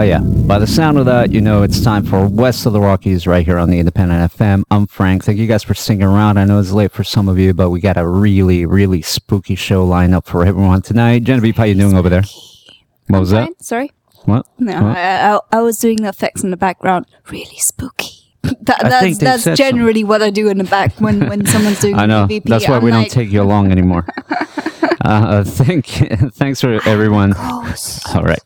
Uh, yeah. By the sound of that, you know it's time for West of the Rockies right here on the Independent FM. I'm Frank. Thank you guys for sticking around. I know it's late for some of you, but we got a really, really spooky show lined up for everyone tonight. Genevieve, how you doing over there? What was that? Fine, Sorry. What? No, What? I, I, I was doing the effects in the background. Really spooky. That, I that's think that's generally what I do in the back when, when someone's doing I know. PvP. That's why I'm we like, don't take you along anymore. uh, thank, thanks for everyone. All right.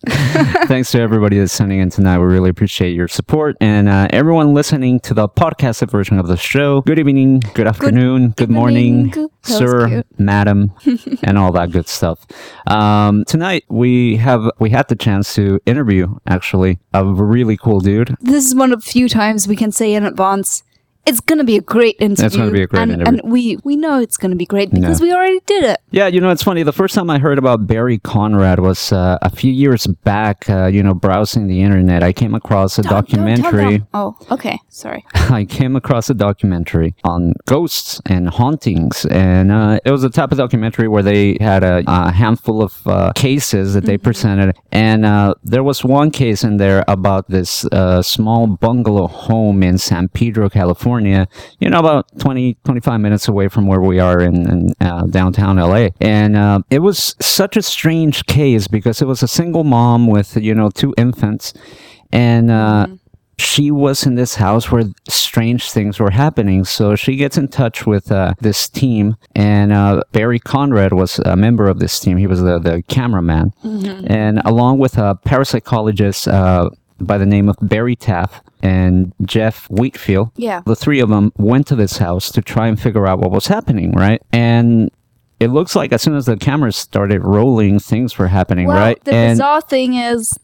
Thanks to everybody that's sending in tonight. We really appreciate your support and uh, everyone listening to the podcast version of the show. Good evening, good afternoon, good, morning, evening. Sir, cute. madam, and all that good stuff. Um, tonight we have we had the chance to interview actually a really cool dude. This is one of the few times we can say in advance. It's gonna be a great interview. gonna be a great and, interview. And we we know it's gonna be great because Yeah. we already did it. Yeah, you know, it's funny. The first time I heard about Barry Conrad was uh, a few years back. Uh, you know, browsing the internet, I came across a Don't- don't documentary. them. Oh, okay. Sorry. I came across a documentary on ghosts and hauntings, and uh, it was a type of documentary where they had a, a handful of uh, cases that they presented, and uh, there was one case in there about this uh, small bungalow home in San Pedro, California. You know, about 20, 25 minutes away from where we are in, in uh, downtown LA, and uh, it was such a strange case because it was a single mom with you know two infants, and. Uh, she was in this house where strange things were happening. So she gets in touch with uh, this team, and uh, Barry Conrad was a member of this team. He was the, the cameraman, and along with a parapsychologist uh, by the name of Barry Taff and Jeff Wheatcraft, Yeah. the three of them went to this house to try and figure out what was happening, right? And it looks like as soon as the cameras started rolling, things were happening, Well, right? the and bizarre thing is,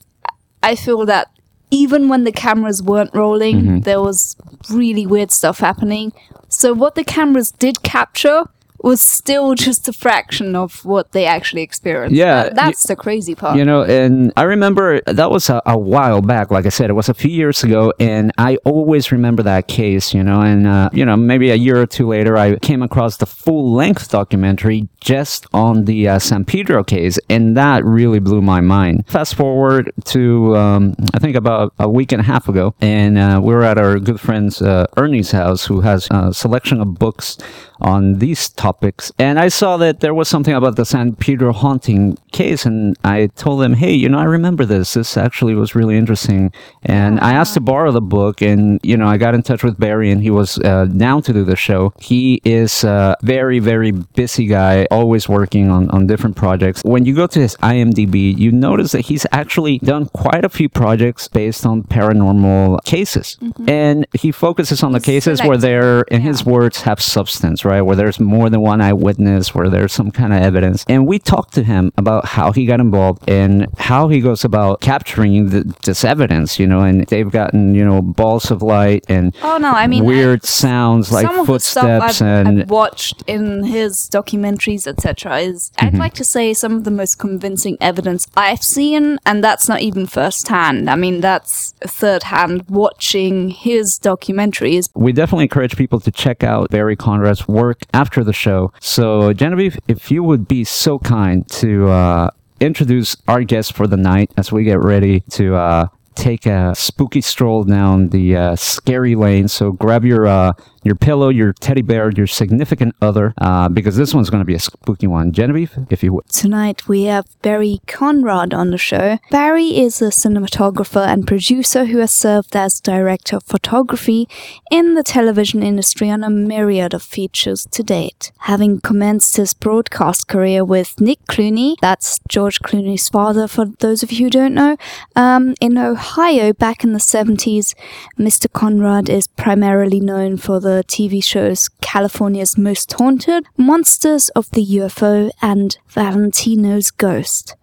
I feel that even when the cameras weren't rolling, Mm-hmm. there was really weird stuff happening. So what the cameras did capture was still just a fraction of what they actually experienced. Yeah, That- that's the crazy part. You know, and I remember that was a, a while back. Like I said, it was a few years ago, and I always remember that case. You know, and uh, you know, maybe a year or two later, I came across the full length documentary just on the uh, San Pedro case, and that really blew my mind. Fast forward to um, I think about a week and a half ago, and uh, we were at our good friend's uh, Ernie's house, who has a selection of books on these topics. And I saw that there was something about the San Pedro haunting case, and I told them, hey, you know, I remember this. This actually was really interesting. And I asked to borrow the book, and, you know, I got in touch with Barry, and he was uh, down to do the show. He is a very, very busy guy, always working on, on different projects. When you go to his IMDb, you notice that he's actually done quite a few projects based on paranormal cases. And he focuses on the cases where there, they're, in his words, have substance, right? Where there's more than one eyewitness, where there's some kind of evidence. And we talked to him about how he got involved and how he goes about capturing the, this evidence, you know, and they've gotten, you know, balls of light and Oh no, I mean weird I- sounds like some of the stuff footsteps I've, and I've watched in his documentaries, etc., is Mm-hmm. I'd like to say some of the most convincing evidence I've seen, and that's not even first hand. I mean, that's third hand watching his documentaries. we definitely encourage people to check out Barry Conrad's work after the show. So, Genevieve, if you would be so kind to uh, introduce our guest for the night as we get ready to uh, take a spooky stroll down the uh, scary lane. So, grab your uh, your pillow, your teddy bear, your significant other, uh, because this one's going to be a spooky one. Genevieve, if you would. Tonight we have Barry Conrad on the show. Barry is a cinematographer and producer who has served as director of photography in the television industry on a myriad of features to date. Having commenced his broadcast career with Nick Clooney, that's George Clooney's father for those of you who don't know, um, in Ohio back in the 70s, Mr. Conrad is primarily known for the the TV shows California's Most Haunted, Monsters of the UFO, and Valentino's Ghost.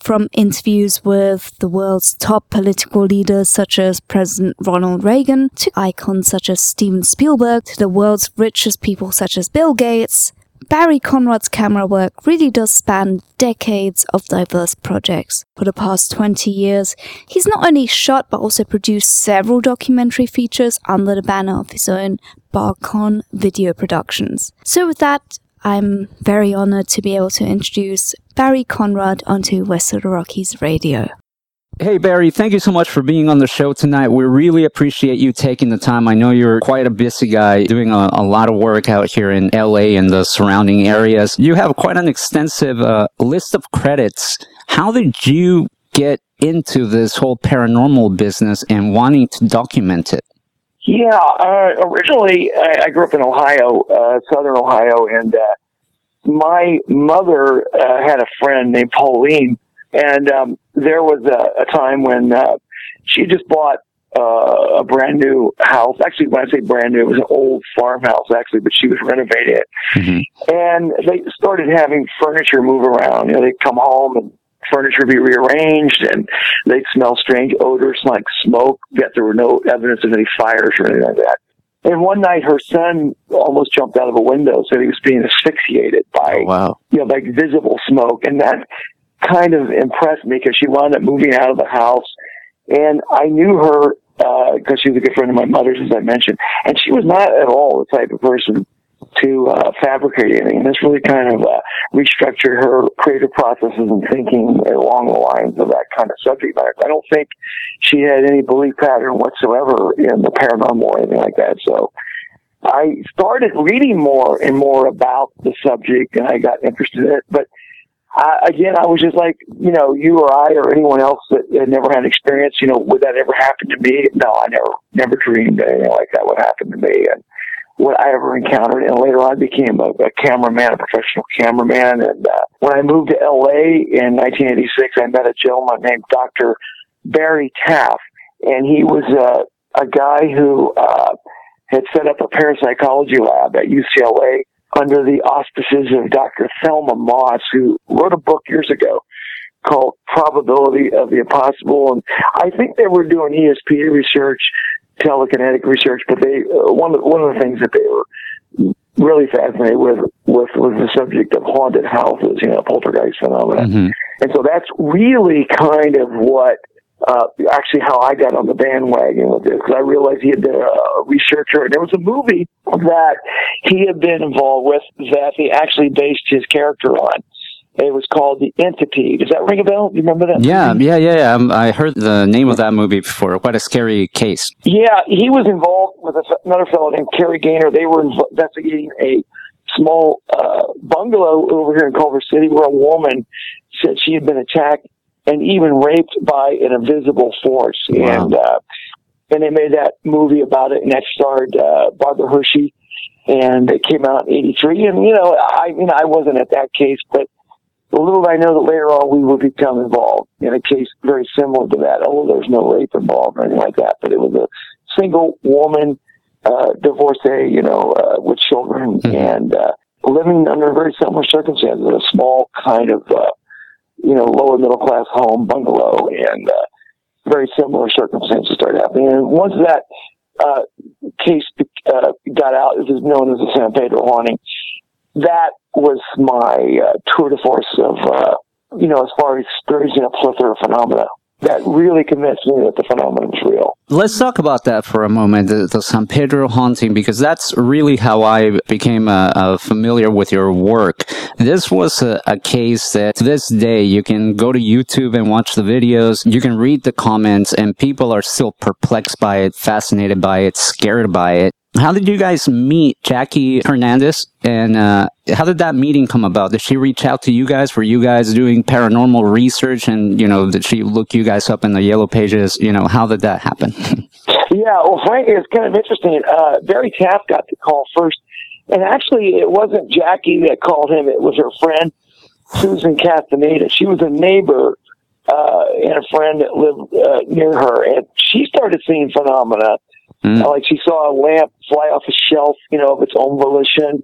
From interviews with the world's top political leaders such as President Ronald Reagan, to icons such as Steven Spielberg, to the world's richest people such as Bill Gates, Barry Conrad's camera work really does span decades of diverse projects. For the past 20 years, he's not only shot but also produced several documentary features under the banner of his own Barcon Video Productions. So, with that, I'm very honored to be able to introduce Barry Conrad onto West of the Rockies Radio. Hey, Barry, thank you so much for being on the show tonight. We really appreciate you taking the time. I know you're quite a busy guy doing a, a lot of work out here in LA and the surrounding areas. You have quite an extensive uh, list of credits. How did you get into this whole paranormal business and wanting to document it? Yeah, uh, originally I, I grew up in Ohio, uh, southern Ohio, and uh, my mother uh, had a friend named Pauline, and um, there was a, a time when uh, she just bought uh, a brand new house. Actually, when I say brand new, it was an old farmhouse actually, but she was renovating it. Mm-hmm. And they started having furniture move around. You know, they'd come home and furniture be rearranged and they'd smell strange odors like smoke, yet there were no evidence of any fires or anything like that. And one night her son almost jumped out of a window, said he was being asphyxiated by, Oh, wow. you know, like visible smoke. And that kind of impressed me because she wound up moving out of the house. And I knew her, uh, cause she was a good friend of my mother's, as I mentioned. And she was not at all the type of person to, uh, fabricate anything. This really kind of, uh, restructured her creative processes and thinking along the lines of that kind of subject matter. I don't think she had any belief pattern whatsoever in the paranormal or anything like that. So I started reading more and more about the subject and I got interested in it. But I, again, I was just like, you know, you or I or anyone else that had never had experience, you know, would that ever happen to me? No, I never, never dreamed anything like that would happen to me. And what I ever encountered. And later I became a, a cameraman, a professional cameraman. And uh, when I moved to LA in 1986, I met a gentleman named Dr. Barry Taff, and he was uh, a guy who uh, had set up a parapsychology lab at UCLA under the auspices of Dr. Thelma Moss, who wrote a book years ago called Probability of the Impossible. And I think they were doing ESP research, telekinetic research, but they, uh, one, of, one of the things that they were really fascinated with, with was the subject of haunted houses, you know, poltergeist phenomena. Mhm. And so that's really kind of what, uh, actually how I got on the bandwagon with this, because I realized he had been a researcher. And there was a movie that he had been involved with that he actually based his character on. It was called The Entity. Does that ring a bell? You remember that? Yeah, movie? yeah, yeah. yeah. Um, I heard the name of that movie before. What a scary case. Yeah, he was involved with another fellow named Kerry Gaynor. They were investigating a small uh, bungalow over here in Culver City where a woman said she had been attacked and even raped by an invisible force. Wow. And uh, and they made that movie about it, and that starred uh, Barbara Hershey, and it came out in '83. And you know, I you know I wasn't at that case, but little did I know that later on we would become involved in a case very similar to that. Although there was no rape involved or anything like that, but it was a single woman, uh, divorcee, you know, uh, with children Mhm. and, uh, living under very similar circumstances in a small kind of, uh, you know, lower middle class home bungalow and, uh, very similar circumstances started happening. And once that, uh, case, uh, got out, it was known as the San Pedro haunting that was my uh, tour de force of, uh, you know, as far as experiencing a plethora of phenomena. That really convinced me that the phenomenon is real. Let's talk about that for a moment, the, the San Pedro haunting, because that's really how I became uh, uh, familiar with your work. This was a, a case that to this day you can go to YouTube and watch the videos, you can read the comments, and people are still perplexed by it, fascinated by it, scared by it. How did you guys meet Jackie Hernandez? And uh, how did that meeting come about? Did she reach out to you guys? Were you guys doing paranormal research? And, you know, did she look you guys up in the yellow pages? You know, how did that happen? Yeah, well, frankly, it's kind of interesting. Uh, Barry Taff got the call first. And actually, it wasn't Jackie that called him. It was her friend, Susan Castaneda. She was a neighbor uh, and a friend that lived uh, near her. And she started seeing phenomena Mm. Like she saw a lamp fly off a shelf, you know, of its own volition.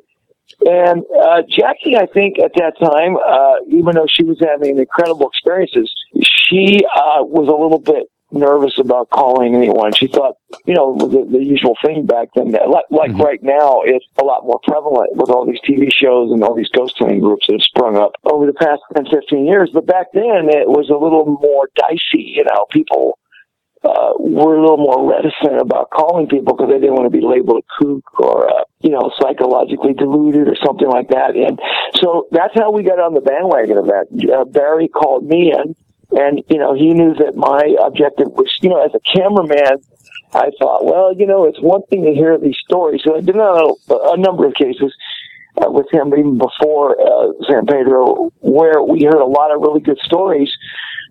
And uh, Jackie, I think at that time, uh, even though she was having incredible experiences, she uh, was a little bit nervous about calling anyone. She thought, you know, the, the usual thing back then, that, like, like Mhm. right now, it's a lot more prevalent with all these TV shows and all these ghost hunting groups that have sprung up over the past 10, 15 years. But back then, it was a little more dicey. You know, people uh, were a little more reticent about calling people because they didn't want to be labeled a kook or, uh, you know, psychologically deluded or something like that. And so that's how we got on the bandwagon of that. Uh, Barry called me in and, you know, he knew that my objective was, you know, as a cameraman, I thought, well, you know, it's one thing to hear these stories. So I did a, a number of cases uh, with him even before uh, San Pedro, where we heard a lot of really good stories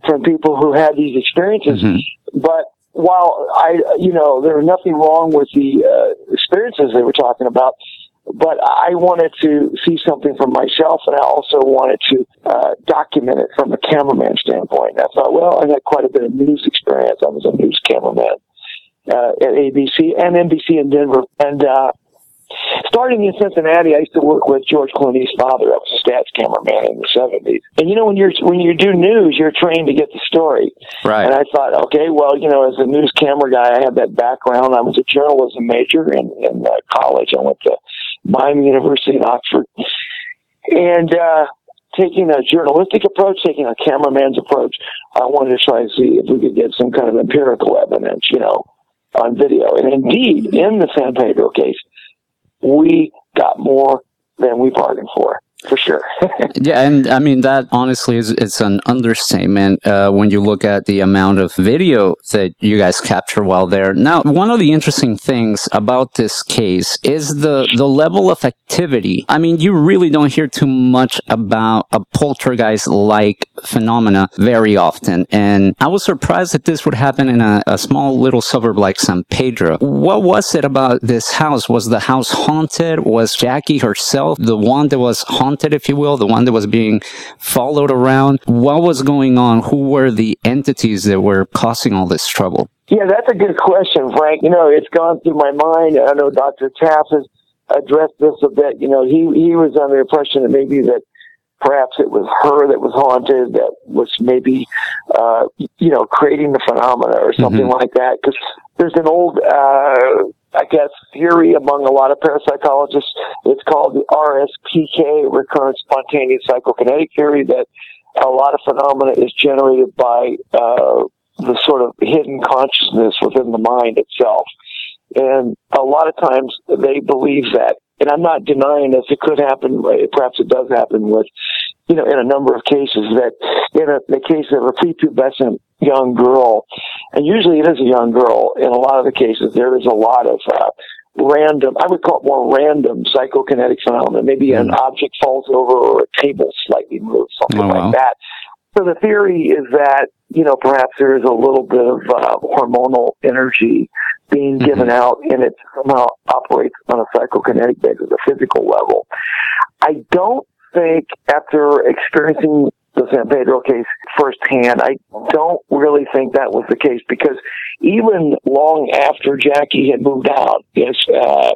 from people who had these experiences. Mhm. But while I, you know, there was nothing wrong with the uh, experiences they were talking about, but I wanted to see something for myself, and I also wanted to uh, document it from a cameraman standpoint. And I thought, well, I had quite a bit of news experience. I was a news cameraman uh, at ABC and NBC in Denver, and uh, starting in Cincinnati, I used to work with George Clooney's father. I was a stats cameraman in the seventies. And you know, when you're when you do news, you're trained to get the story. Right. And I thought, okay, well, you know, as a news camera guy, I have that background. I was a journalism major in, in uh, college. I went to Miami University in Oxford. And, uh, taking a journalistic approach, taking a cameraman's approach, I wanted to try and see if we could get some kind of empirical evidence, you know, on video. And indeed, in the San Pedro case, we got more than we bargained for, for sure. Yeah, and I mean that honestly is it's an understatement uh, when you look at the amount of video that you guys capture while there. Now, one of the interesting things about this case is the the level of activity. I mean, you really don't hear too much about a poltergeist like phenomena very often, and I was surprised that this would happen in a, a small little suburb like San Pedro. What was it about this house? Was the house haunted? Was Jackie herself the one that was haunted, if you will, the one that was being followed around? What was going on? Who were the entities that were causing all this trouble? Yeah, that's a good question, Frank. You know, it's gone through my mind. I know Dr. Taff has addressed this a bit. You know, he, he was under the impression that maybe that perhaps it was her that was haunted, that was maybe, uh, you know, creating the phenomena or something like that. Because there's an old, uh, I guess, theory among a lot of parapsychologists. It's called the RSPK, recurrent spontaneous psychokinetic theory, that a lot of phenomena is generated by uh, the sort of hidden consciousness within the mind itself. And a lot of times they believe that. And I'm not denying this. It could happen. Perhaps it does happen with, you know, in a number of cases that in a, the case of a prepubescent young girl, and usually it is a young girl, in a lot of the cases there is a lot of, uh, random, I would call it more random psychokinetic phenomena. Maybe an object falls over or a table slightly moves, something Oh, wow. like that. So the theory is that, you know, perhaps there is a little bit of uh, hormonal energy being Mhm. given out and it somehow operates on a psychokinetic basis, a physical level. I don't think after experiencing the San Pedro case firsthand, I don't really think that was the case because even long after Jackie had moved out, yes, uh,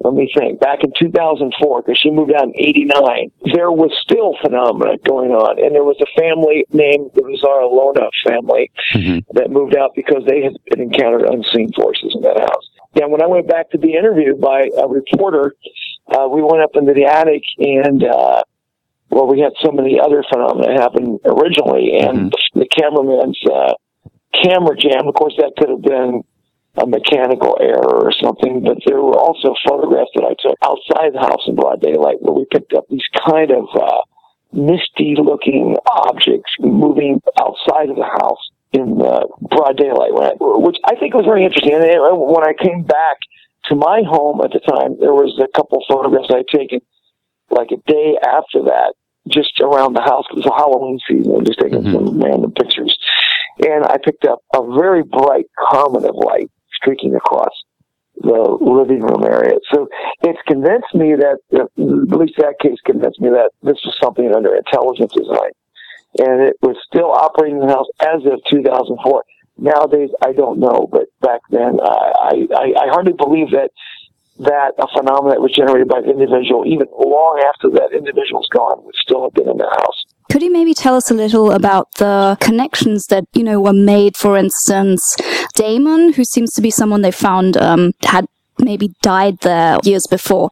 let me think, back in 2004, because she moved out in 89, there was still phenomena going on. And there was a family named the Rosario Lona family Mhm. that moved out because they had encountered unseen forces in that house. Yeah, when I went back to be interviewed by a reporter, uh, we went up into the attic and, uh, well, we had so many other phenomena happen originally, and the cameraman's uh, camera jam. Of course, that could have been a mechanical error or something, but there were also photographs that I took outside the house in broad daylight where we picked up these kind of uh, misty looking objects moving outside of the house in uh, broad daylight, I, which I think was very interesting. And when I came back to my home at the time, there was a couple photographs I had taken like a day after that, just around the house. It was a Halloween season, just taking Mhm. some random pictures. And I picked up a very bright comet of light streaking across the living room area. So it's convinced me that, uh, at least that case convinced me that this was something under intelligent design. And it was still operating in the house as of 2004. Nowadays, I don't know, but back then, I, I, I hardly believe that that a phenomenon that was generated by an individual, even long after that individual's gone, would still have been in the house. Could you maybe tell us a little about the connections that, you know, were made? For instance, Damon, who seems to be someone they found um, had maybe died there years before.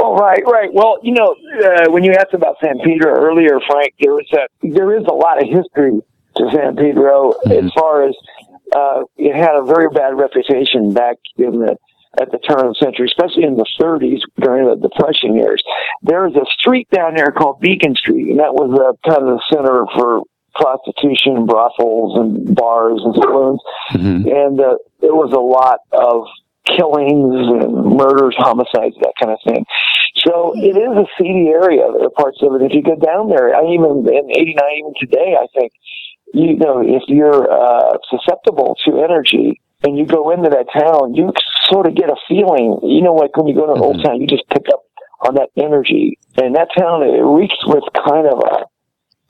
Oh, right, right. Well, you know, uh, when you asked about San Pedro earlier, Frank, there was a there is a lot of history to San Pedro as far as uh, it had a very bad reputation back in the at the turn of the century, especially in the 30s during the Depression years. There was a street down there called Beacon Street, and that was uh, kind of the center for prostitution, brothels, and bars and saloons. And uh, there was a lot of killings and murders, homicides, that kind of thing. So it is a seedy area. There are parts of it. If you go down there, I even in '89, even today, I think you know if you're uh, susceptible to energy and you go into that town, you sort of get a feeling. You know, like when you go to an old town, you just pick up on that energy. And that town it reeks with kind of a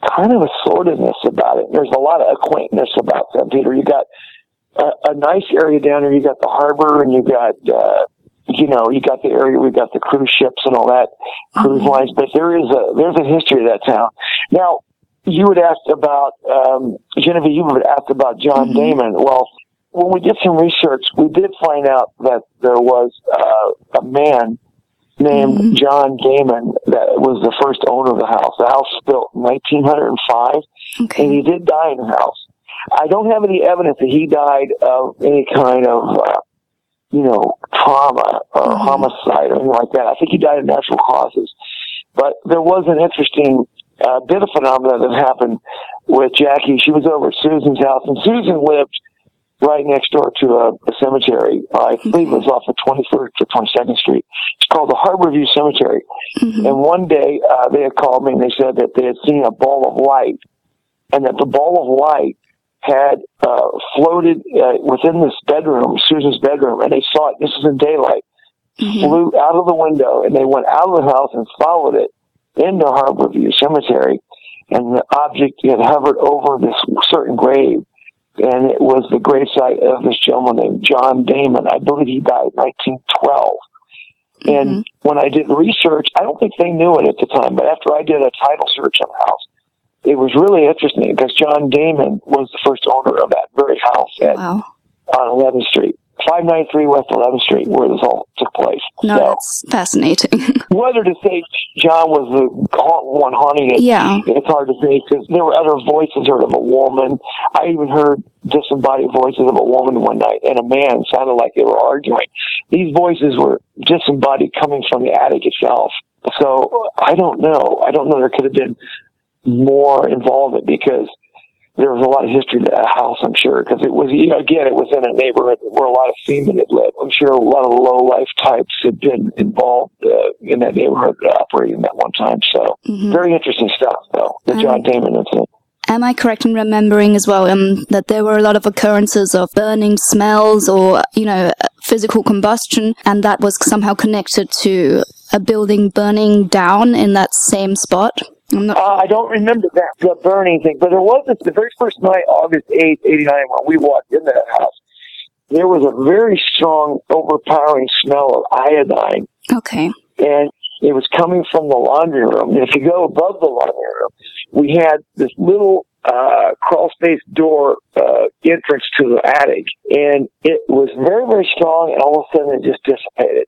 kind of a sordidness about it. There's a lot of acquaintance about San Pedro. You got a, a nice area down there. You got the harbor, and you got uh, you know you got the area. We got the cruise ships and all that cruise lines. But there is a there's a history of that town. Now you would ask about um, Genevieve. You would ask about John Damon. Well, when we did some research, we did find out that there was uh, a man named John Damon that was the first owner of the house. The house was built in 1905 and he did die in the house. I don't have any evidence that he died of any kind of, uh, you know, trauma or homicide or anything like that. I think he died of natural causes. But there was an interesting uh, bit of phenomena that happened with Jackie. She was over at Susan's house, and Susan lived right next door to a, a cemetery. I believe it was off of 21st or 22nd Street. It's called the Harbor View Cemetery. And one day uh, they had called me and they said that they had seen a ball of light, and that the ball of light had uh, floated uh, within this bedroom, Susan's bedroom, and they saw it. This is in daylight. Flew out of the window, and they went out of the house and followed it into Harbor View Cemetery, and the object had hovered over this certain grave, and it was the gravesite of this gentleman named John Damon. I believe he died in 1912. And mm-hmm. when I did research, I don't think they knew it at the time, but after I did a title search on the house, it was really interesting because John Damon was the first owner of that very house at, Wow. on 11th Street, 593 West 11th Street, where this all took place. No, So, that's fascinating. whether to say John was the one haunting it, yeah. it's hard to say because there were other voices heard of a woman. I even heard disembodied voices of a woman one night and a man sounded like they were arguing. These voices were disembodied coming from the attic itself. So I don't know. I don't know. There could have been more involvement because there was a lot of history to that house, I'm sure, because it was, you know, again, it was in a neighborhood where a lot of female had lived. I'm sure a lot of low life types had been involved uh, in that neighborhood uh, operating at one time. So very interesting stuff, though, the John Damon incident. Am I correct in remembering as well um, that there were a lot of occurrences of burning smells or, you know, physical combustion, and that was somehow connected to a building burning down in that same spot? Not. Uh, I don't remember that, the burning thing, but there was this, the very first night, August 8th, 89, when we walked into that house, there was a very strong, overpowering smell of iodine Okay. and it was coming from the laundry room. And if you go above the laundry room, we had this little uh, crawl space door uh, entrance to the attic, and it was very, very strong. And all of a sudden, it just dissipated.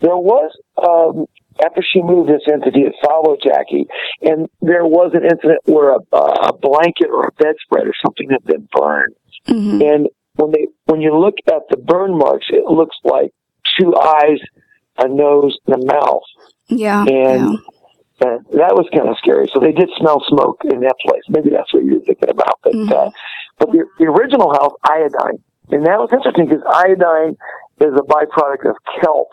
There was um, after she moved this entity, it followed Jackie, and there was an incident where a, a blanket or a bedspread or something had been burned. hmm And when they when you look at the burn marks, it looks like two eyes, a nose, and a mouth. Yeah. And uh, that was kind of scary. So they did smell smoke in that place. Maybe that's what you're thinking about. But uh, but the, the original house, iodine, and that was interesting because iodine is a byproduct of kelp.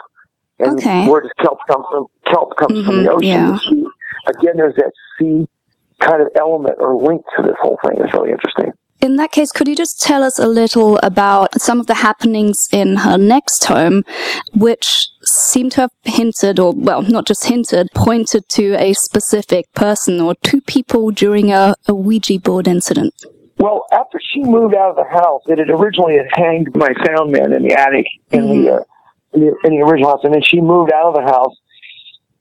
And Okay. where does kelp come from? Kelp comes from the Mhm, ocean. yeah. the. Again, there's that sea kind of element or link to this whole thing. It's really interesting. In that case, could you just tell us a little about some of the happenings in her next home, which seem to have hinted, or, well, not just hinted, pointed to a specific person or two people during a, a Ouija board incident? Well, after she moved out of the house, it had originally had hanged my sound man in the attic in the, uh, in the in the original house, and then she moved out of the house,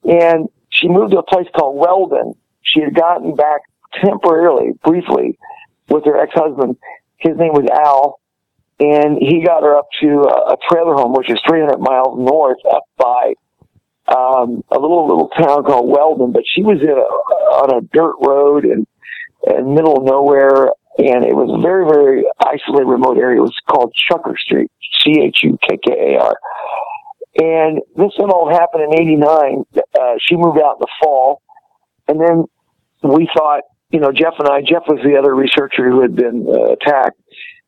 and she moved to a place called Weldon. She had gotten back temporarily, briefly, with her ex-husband. His name was Al, and he got her up to a, a trailer home, which is 300 miles north, up by um, a little little town called Weldon. But she was in a, on a dirt road and in middle of nowhere, and it was a very very isolated, remote area. It was called Chukkar Street, C H U K K A R. And this all happened in '89. Uh, she moved out in the fall, and then we thought, you know, Jeff and I. Jeff was the other researcher who had been uh, attacked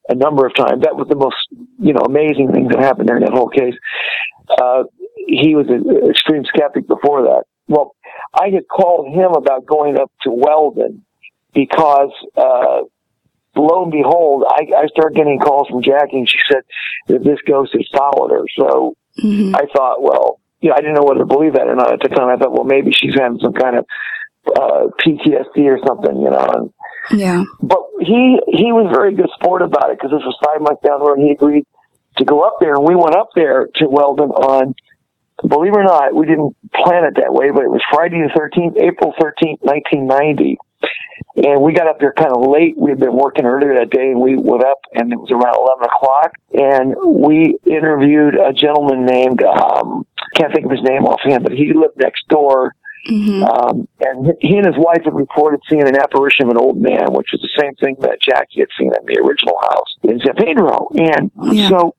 a number of times. That was the most, you know, amazing thing that happened during that whole case. Uh, he was an extreme skeptic before that. Well, I had called him about going up to Weldon because, uh, lo and behold, I, I started getting calls from Jackie and she said that this ghost had followed her. So Mhm. I thought, well, you know, I didn't know whether to believe that or not at the time. I thought, well, maybe she's having some kind of, uh, PTSD or something, you know, and, Yeah. but he he was very good sport about it because this was five months down the road. And he agreed to go up there, and we went up there to Weldon on. Believe it or not, we didn't plan it that way, but it was Friday the thirteenth, April thirteenth, nineteen ninety, and we got up there kind of late. We had been working earlier that day, and we went up, and it was around eleven o'clock, and we interviewed a gentleman named um, can't think of his name offhand, but he lived next door. hmm Um, and he and his wife had reported seeing an apparition of an old man, which was the same thing that Jackie had seen in the original house in San Pedro. And Yeah. so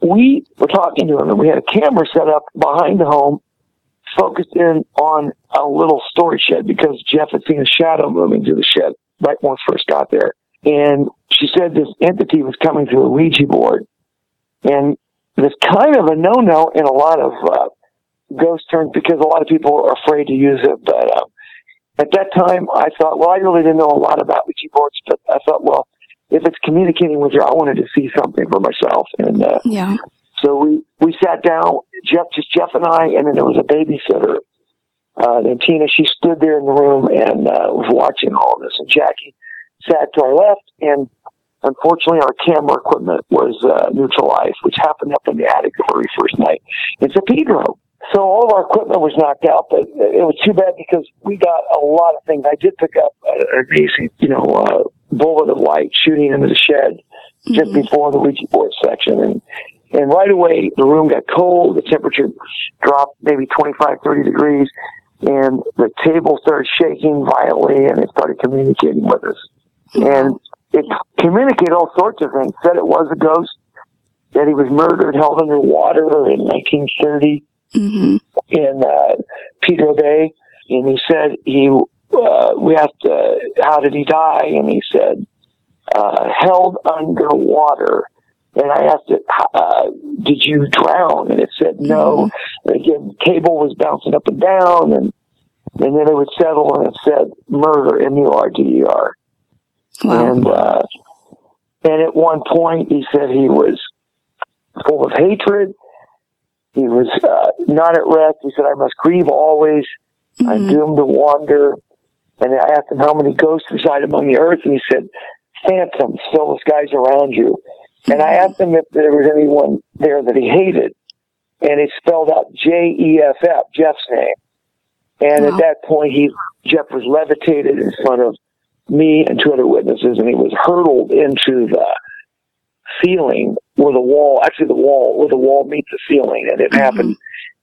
we were talking to him, and we had a camera set up behind the home, focused in on a little storage shed because Jeff had seen a shadow moving through the shed right when we first got there. And she said this entity was coming through a Ouija board. And it's kind of a no-no in a lot of uh, ghost turns because a lot of people are afraid to use it. But um, at that time, I thought, well, I really didn't know a lot about Ouija boards, but I thought, well, if it's communicating with you, I wanted to see something for myself. And uh, Yeah. So we we sat down, Jeff, just Jeff and I, and then there was a babysitter. Uh, and Tina, she stood there in the room and uh, was watching all of this. And Jackie sat to our left, and unfortunately, our camera equipment was uh, neutralized, which happened up in the attic the very first night in San Pedro. So all of our equipment was knocked out, but it was too bad because we got a lot of things. I did pick up an amazing, you know, uh, bullet of light shooting into the shed just before the Ouija board section, and and right away the room got cold. The temperature dropped maybe 25, 30 degrees, and the table started shaking violently, and it started communicating with us. And it communicated all sorts of things. Said it was a ghost. That he was murdered, held under water in 1930 hmm in uh, Pedro Bay, and he said he. Uh, we asked, uh, how did he die? And he said, uh, held underwater. And I asked it, uh, did you drown? And it said no. And again, cable was bouncing up and down, and and then it would settle, and it said murder, M U R D E R. Wow. And uh, and at one point, he said he was full of hatred. He was uh, not at rest. He said, "I must grieve always. I'm Mhm. doomed to wander." And I asked him how many ghosts reside among the earth, and he said, "Phantoms fill the skies around you." And I asked him if there was anyone there that he hated, and it spelled out J E F F, Jeff's name. And Wow. at that point, he Jeff was levitated in front of me and two other witnesses, and he was hurtled into the ceiling where the wall, actually the wall, where the wall meets the ceiling, and it happened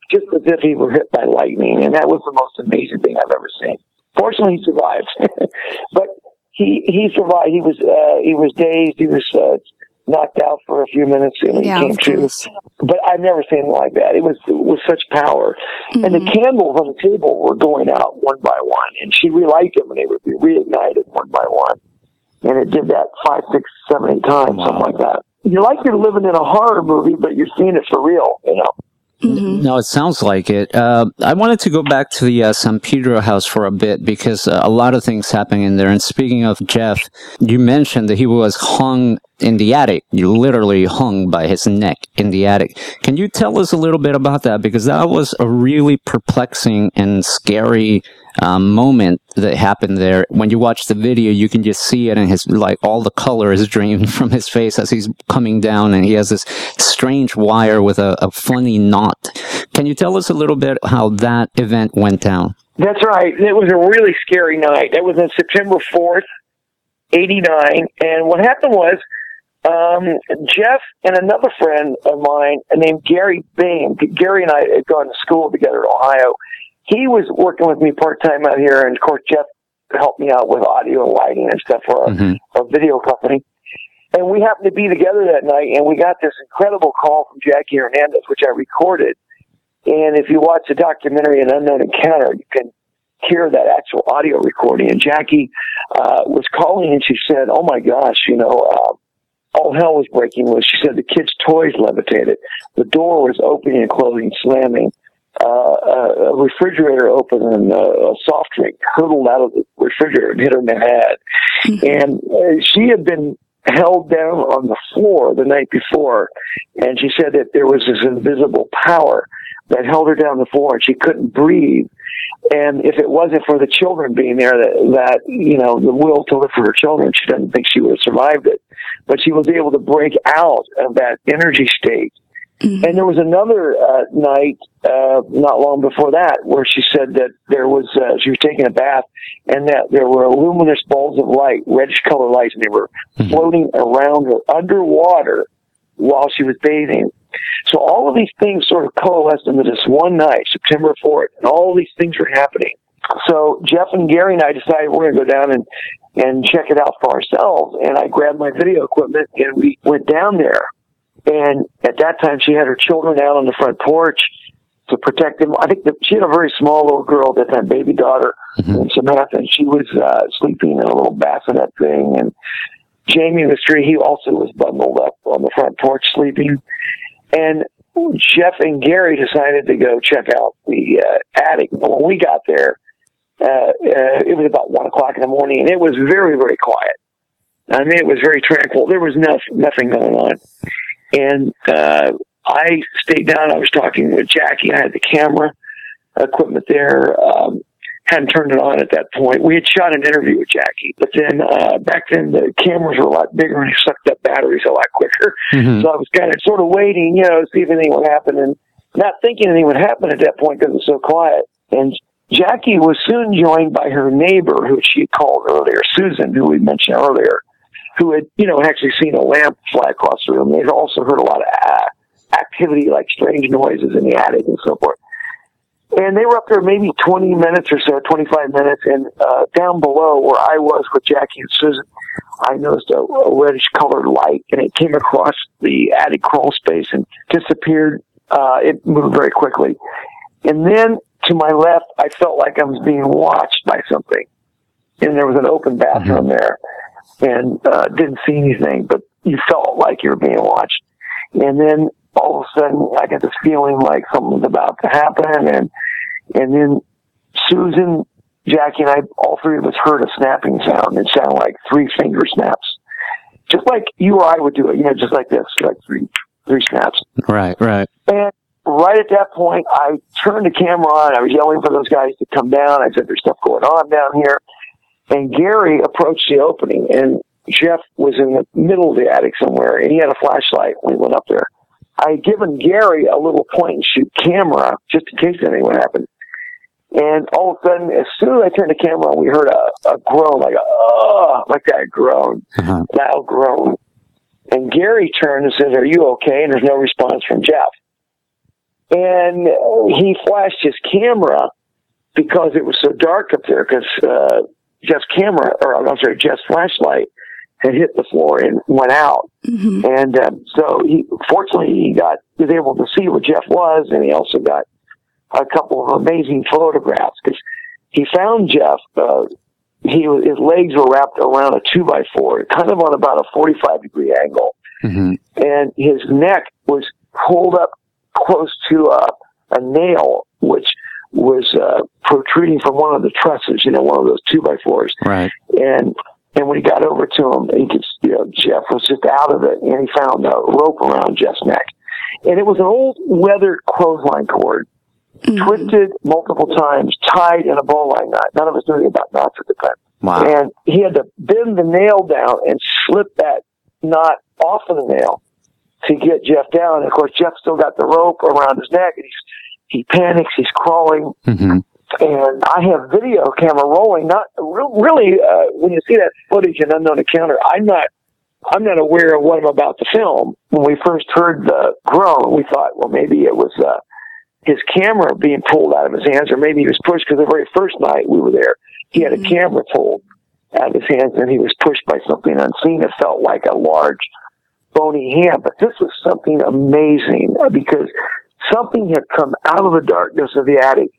just as if he were hit by lightning, and that was the most amazing thing I've ever seen. Fortunately, he survived, but he he survived. He was uh, he was dazed. He was uh, knocked out for a few minutes, and Yeah, he came to. course. But I've never seen anything like that. It was with such power, and the Mhm. candles on the table were going out one by one, and she relighted them, and they would be reignited one by one. And it did that five, six, seven, eight times, something like that. You're like you're living in a horror movie, but you're seeing it for real, you know. Mhm. No, it sounds like it. Uh, I wanted to go back to the uh, San Pedro house for a bit because uh, a lot of things happening in there. And speaking of Jeff, you mentioned that he was hung in the attic. You literally hung by his neck in the attic. Can you tell us a little bit about that? Because that was a really perplexing and scary um, moment that happened there. When you watch the video, you can just see it and his, like, all the color is drained from his face as he's coming down and he has this strange wire with a, a funny knot. Can you tell us a little bit how that event went down? That's right. It was a really scary night. It was on September 4th, 89. And what happened was, um, Jeff and another friend of mine named Gary Bain, Gary and I had gone to school together in Ohio. He was working with me part time out here, and of course, Jeff helped me out with audio and lighting and stuff for our, Mhm. our video company. And we happened to be together that night, and we got this incredible call from Jackie Hernandez, which I recorded. And if you watch the documentary An Unknown Encounter, you can hear that actual audio recording. And Jackie uh, was calling, and she said, "Oh my gosh, you know." Uh, all hell was breaking loose. She said the kids' toys levitated. The door was opening and closing, slamming. Uh, a refrigerator opened and uh, a soft drink hurtled out of the refrigerator and hit her in the head. and uh, she had been held down on the floor the night before, and she said that there was this invisible power that held her down the floor, and she couldn't breathe. And if it wasn't for the children being there, that, that you know, the will to live for her children, she doesn't think she would have survived it. But she was able to break out of that energy state. And there was another uh, night, uh, not long before that, where she said that there was uh, she was taking a bath, and that there were luminous balls of light, reddish color lights, and they were floating around her underwater while she was bathing. So all of these things sort of coalesced into this one night, September 4th, and all these things were happening. So Jeff and Gary and I decided we're going to go down and, and check it out for ourselves. And I grabbed my video equipment and we went down there. And at that time, she had her children out on the front porch to protect them. I think that she had a very small little girl at that time, baby daughter, and Samantha, and she was uh, sleeping in a little bassinet thing. And Jamie was tree, he also was bundled up on the front porch sleeping. And Jeff and Gary decided to go check out the uh, attic. But when we got there, uh, uh, it was about one o'clock in the morning, and it was very, very quiet. I mean, it was very tranquil. There was no, nothing going on. And uh, I stayed down. I was talking with Jackie. I had the camera equipment there. Um, hadn't turned it on at that point. We had shot an interview with Jackie, but then uh, back then the cameras were a lot bigger and they sucked up batteries a lot quicker. Mhm. So I was kind of sort of waiting, you know, see if anything would happen, and not thinking anything would happen at that point because it was so quiet. And Jackie was soon joined by her neighbor, who she had called earlier, Susan, who we mentioned earlier, who had, you know, actually seen a lamp fly across the room. They'd also heard a lot of uh, activity, like strange noises in the attic and so forth. And they were up there maybe 20 minutes or so, 25 minutes. And uh, down below where I was with Jackie and Susan, I noticed a, a reddish colored light and it came across the attic crawl space and disappeared. Uh, it moved very quickly. And then to my left, I felt like I was being watched by something. And there was an open bathroom there and uh, didn't see anything, but you felt like you were being watched. And then all of a sudden, I got this feeling like something was about to happen, and and then Susan, Jackie, and I, all three of us heard a snapping sound. It sounded like three finger snaps, just like you or I would do it. You know, just like this, like three three snaps. Right, right. And right at that point, I turned the camera on. I was yelling for those guys to come down. I said, "There's stuff going on down here." And Gary approached the opening, and Jeff was in the middle of the attic somewhere, and he had a flashlight when he went up there. I had given Gary a little point and shoot camera just in case anything would happen. And all of a sudden, as soon as I turned the camera on, we heard a, a groan, like a, oh, like that groan, Uh-huh. loud groan. And Gary turned and says, are you okay? And there's no response from Jeff. And he flashed his camera because it was so dark up there because, uh, Jeff's camera, or I'm sorry, Jeff's flashlight had hit the floor and went out. hmm And um, so he, fortunately, he got he was able to see where Jeff was, and he also got a couple of amazing photographs because he found Jeff. Uh, he his legs were wrapped around a two by four, kind of on about a forty five degree angle, hmm and his neck was pulled up close to a, a nail, which was uh, protruding from one of the trusses. You know, one of those two by fours Right. and and And when he got over to him, he could, you know, Jeff was just out of it, and he found a rope around Jeff's neck, and it was an old weathered clothesline cord, twisted multiple times, tied in a bowline knot. None of us knew anything about knots at the time. Wow. And he had to bend the nail down and slip that knot off of the nail to get Jeff down. And of course, Jeff still got the rope around his neck, and he's he panics. He's crawling hmm and I have video camera rolling. Not re- really. Uh, when you see that footage in Unknown Encounter, I'm not. I'm not aware of what I'm about to film. When we first heard the groan, we thought, well, maybe it was uh, his camera being pulled out of his hands, or maybe he was pushed. Because the very first night we were there, he had a camera pulled out of his hands, and he was pushed by something unseen. It felt like a large bony hand, but this was something amazing uh, because something had come out of the darkness of the attic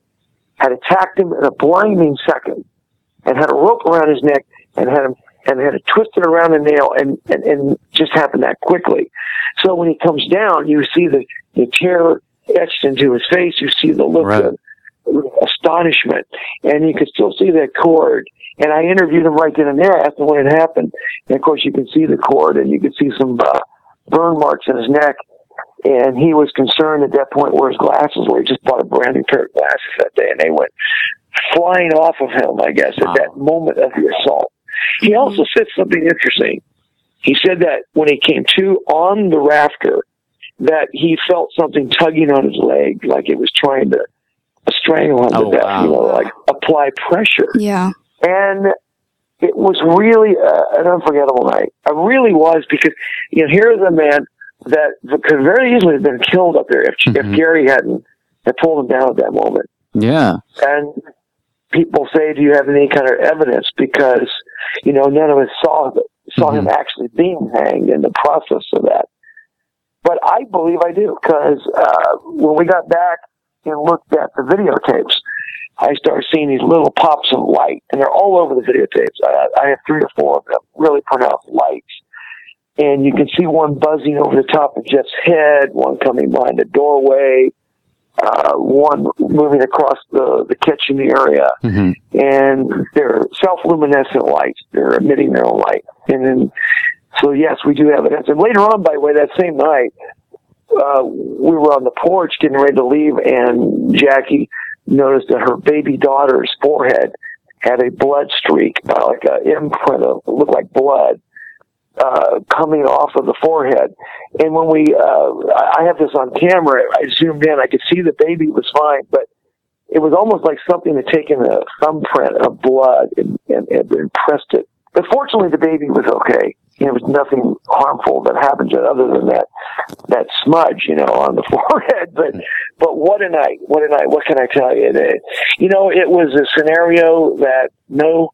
had attacked him in a blinding second and had a rope around his neck and had him and had it twisted around a nail and, and, and just happened that quickly. So when he comes down, you see the, the terror etched into his face. You see the look Right. of astonishment and you could still see that cord. And I interviewed him right then and there after when it happened. And of course you can see the cord and you can see some uh, burn marks in his neck and he was concerned at that point where his glasses were. He just bought a brand new pair of glasses that day, and they went flying off of him. I guess Wow. at that moment of the assault. He also said something interesting. He said that when he came to on the rafter, that he felt something tugging on his leg, like it was trying to strangle him Oh, to death. wow. You know, like apply pressure Yeah. and it was really uh, an unforgettable night. It really was because you know here's a man that could very easily have been killed up there if Mhm. if Gary hadn't had pulled him down at that moment. Yeah. And people say, "Do you have any kind of evidence?" Because you know none of us saw saw him actually being hanged in the process of that. But I believe I do because uh, when we got back and looked at the videotapes, I started seeing these little pops of light, and they're all over the videotapes. I, I have three or four of them, really pronounced lights. And you can see one buzzing over the top of Jeff's head, one coming behind the doorway, uh, one moving across the, the kitchen area hmm and they're self-luminescent lights. They're emitting their own light. And then, so yes, we do have evidence. And later on, by the way, that same night, uh, we were on the porch getting ready to leave, and Jackie noticed that her baby daughter's forehead had a blood streak, uh, like an imprint of looked like blood. Uh, coming off of the forehead, and when we, uh, I have this on camera. I zoomed in. I could see the baby was fine, but it was almost like something had taken a thumbprint of blood and, and, and impressed it. But fortunately, the baby was okay. There was nothing harmful that happened to it other than that that smudge, you know, on the forehead. But but what a night! What a night! What can I tell you? It, you know, it was a scenario that no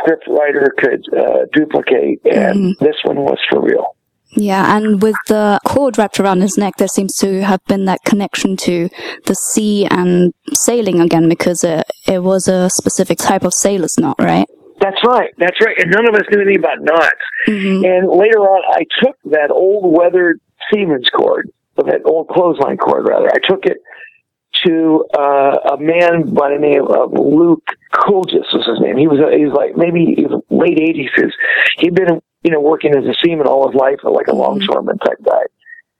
script writer could uh, duplicate, and this one was for real. Yeah, and with the cord wrapped around his neck, there seems to have been that connection to the sea and sailing again because it, it was a specific type of sailor's knot, right? That's right. That's right. And none of us knew anything about knots. hmm And later on, I took that old weathered seaman's cord, or that old clothesline cord, rather. I took it to uh, a man by the name of Luke Colgis was his name. He was he was like maybe he was late eighties. He'd been you know working as a seaman all his life, like a longshoreman type guy.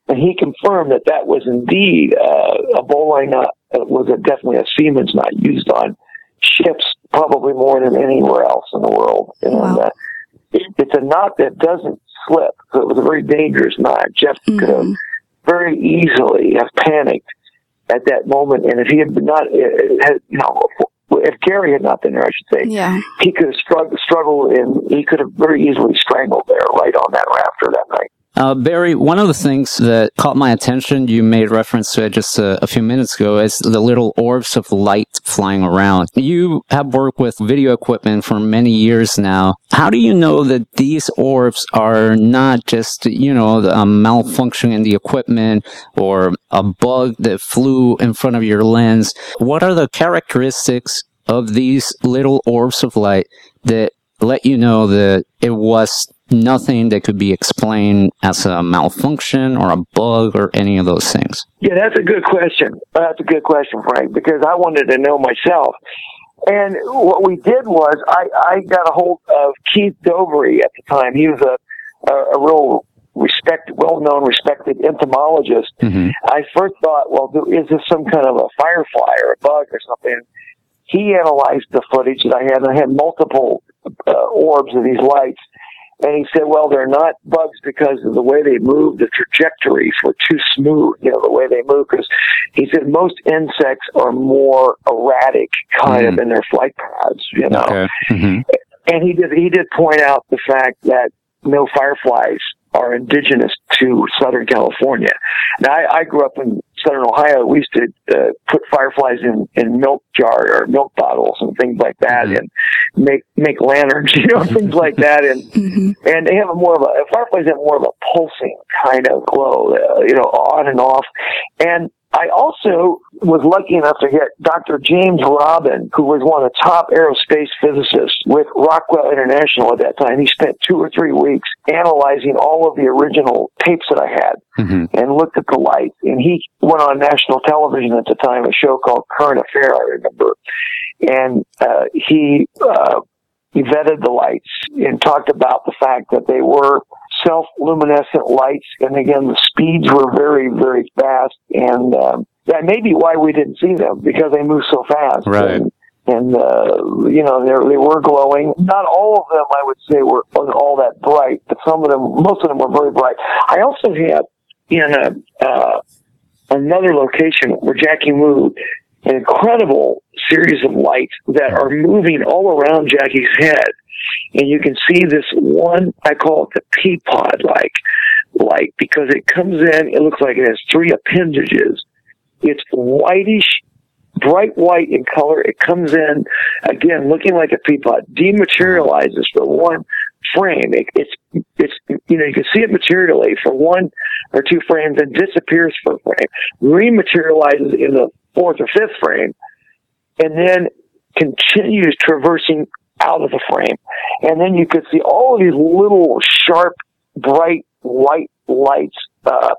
And he confirmed that that was indeed uh, a bowline knot. It was a, definitely a seaman's knot used on ships, probably more than anywhere else in the world. And Wow. uh, it, it's a knot that doesn't slip. So it was a very dangerous knot. Jeff could have Mhm. very easily have panicked at that moment. And if he had not, uh, had, you know, if Gary had not been there, I should say, Yeah. he could have struggled, struggled and he could have very easily strangled there right on that rafter that night. Uh, Barry, one of the things that caught my attention, you made reference to it just a, a few minutes ago, is the little orbs of light flying around. You have worked with video equipment for many years now. How do you know that these orbs are not just, you know, a malfunction in the equipment or a bug that flew in front of your lens? What are the characteristics of these little orbs of light that let you know that it was nothing that could be explained as a malfunction or a bug or any of those things. Yeah, that's a good question. That's a good question, Frank, because I wanted to know myself. And what we did was I, I got a hold of Keith Dovry at the time. He was a, a, a real respect, well-known, respected entomologist. hmm I first thought, well, is this some kind of a firefly or a bug or something? He analyzed the footage that I had. and I had multiple uh, orbs of these lights. And he said, well, they're not bugs because of the way they move. The trajectories were too smooth, you know, the way they move. Because he said most insects are more erratic kind of in their flight paths, you know. Okay. hmm And he did he did point out the fact that no fireflies are indigenous to Southern California. Now I, I grew up in Southern Ohio. We used to uh, put fireflies in in milk jar or milk bottles and things like that, and make make lanterns, you know, things like that. And hmm and they have a more of a fireflies have more of a pulsing kind of glow, uh, you know, on and off. And I also was lucky enough to get Dr. James Robin, who was one of the top aerospace physicists with Rockwell International at that time. He spent two or three weeks analyzing all of the original tapes that I had hmm and looked at the lights. And he went on national television at the time, a show called Current Affair, I remember. And uh, he uh, he vetted the lights and talked about the fact that they were self-luminescent lights. And again, the speeds were very, very fast. And um, that may be why we didn't see them because they move so fast. Right. And, and uh, you know, they they were glowing. Not all of them, I would say, were all that bright, but some of them, most of them, were very bright. I also had in a uh, another location where Jackie moved an incredible series of lights that are moving all around Jackie's head, and you can see this one. I call it the pea pod like light because it comes in. It looks like it has three appendages. It's whitish bright white in color. It comes in again looking like a pea pod, dematerializes for one frame. It, it's it's you know you can see it materially for one or two frames and disappears for a frame, rematerializes in the fourth or fifth frame, and then continues traversing out of the frame. And then you could see all of these little sharp, bright white lights uh,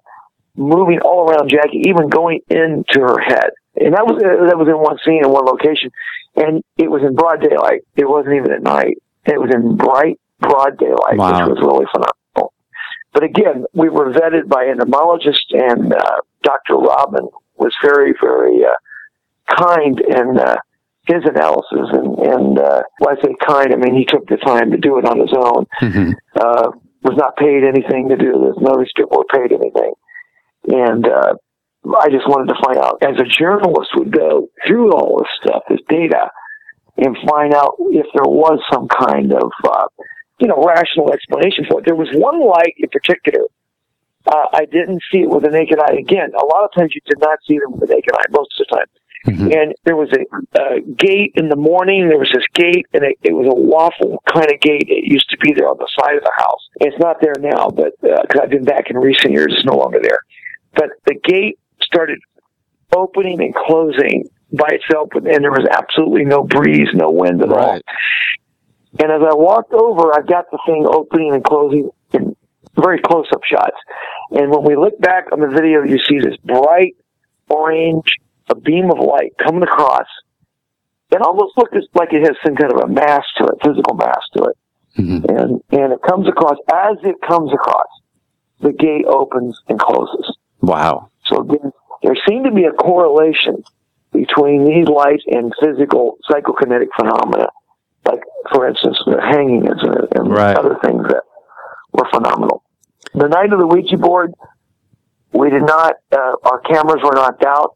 moving all around Jackie, even going into her head. And that was uh, that was in one scene in one location, and it was in broad daylight. It wasn't even at night. It was in bright, broad daylight, Wow. which was really phenomenal. But again, we were vetted by entomologists, and uh, Dr. Robin was very, very uh, kind and uh, his analysis. And, and uh, when I say kind, I mean he took the time to do it on his own. hmm Uh, was not paid anything to do this. None of these people were paid anything. And uh, I just wanted to find out, as a journalist would go through all this stuff, this data, and find out if there was some kind of, uh, you know, rational explanation for it. There was one light in particular. Uh, I didn't see it with the naked eye. Again, a lot of times you did not see them with the naked eye, most of the time. Mhm. And there was a, uh gate in the morning. There was this gate, and it, it was a waffle kind of gate. It used to be there on the side of the house. It's not there now, but because I've been back in recent years, it's no longer there. But the gate started opening and closing by itself, and there was absolutely no breeze, no wind at all. And as I walked over, I got the thing opening and closing in very close up shots. And when we look back on the video, you see this bright orange, a beam of light coming across. It almost looks like it has some kind of a mass to it, physical mass to it. Mhm. And, and it comes across, as it comes across, the gate opens and closes. Wow. So again, there seemed to be a correlation between these lights and physical psychokinetic phenomena, like, for instance, the hanging incident and Right. other things that were phenomenal. The night of the Ouija board, we did not, uh, our cameras were knocked out,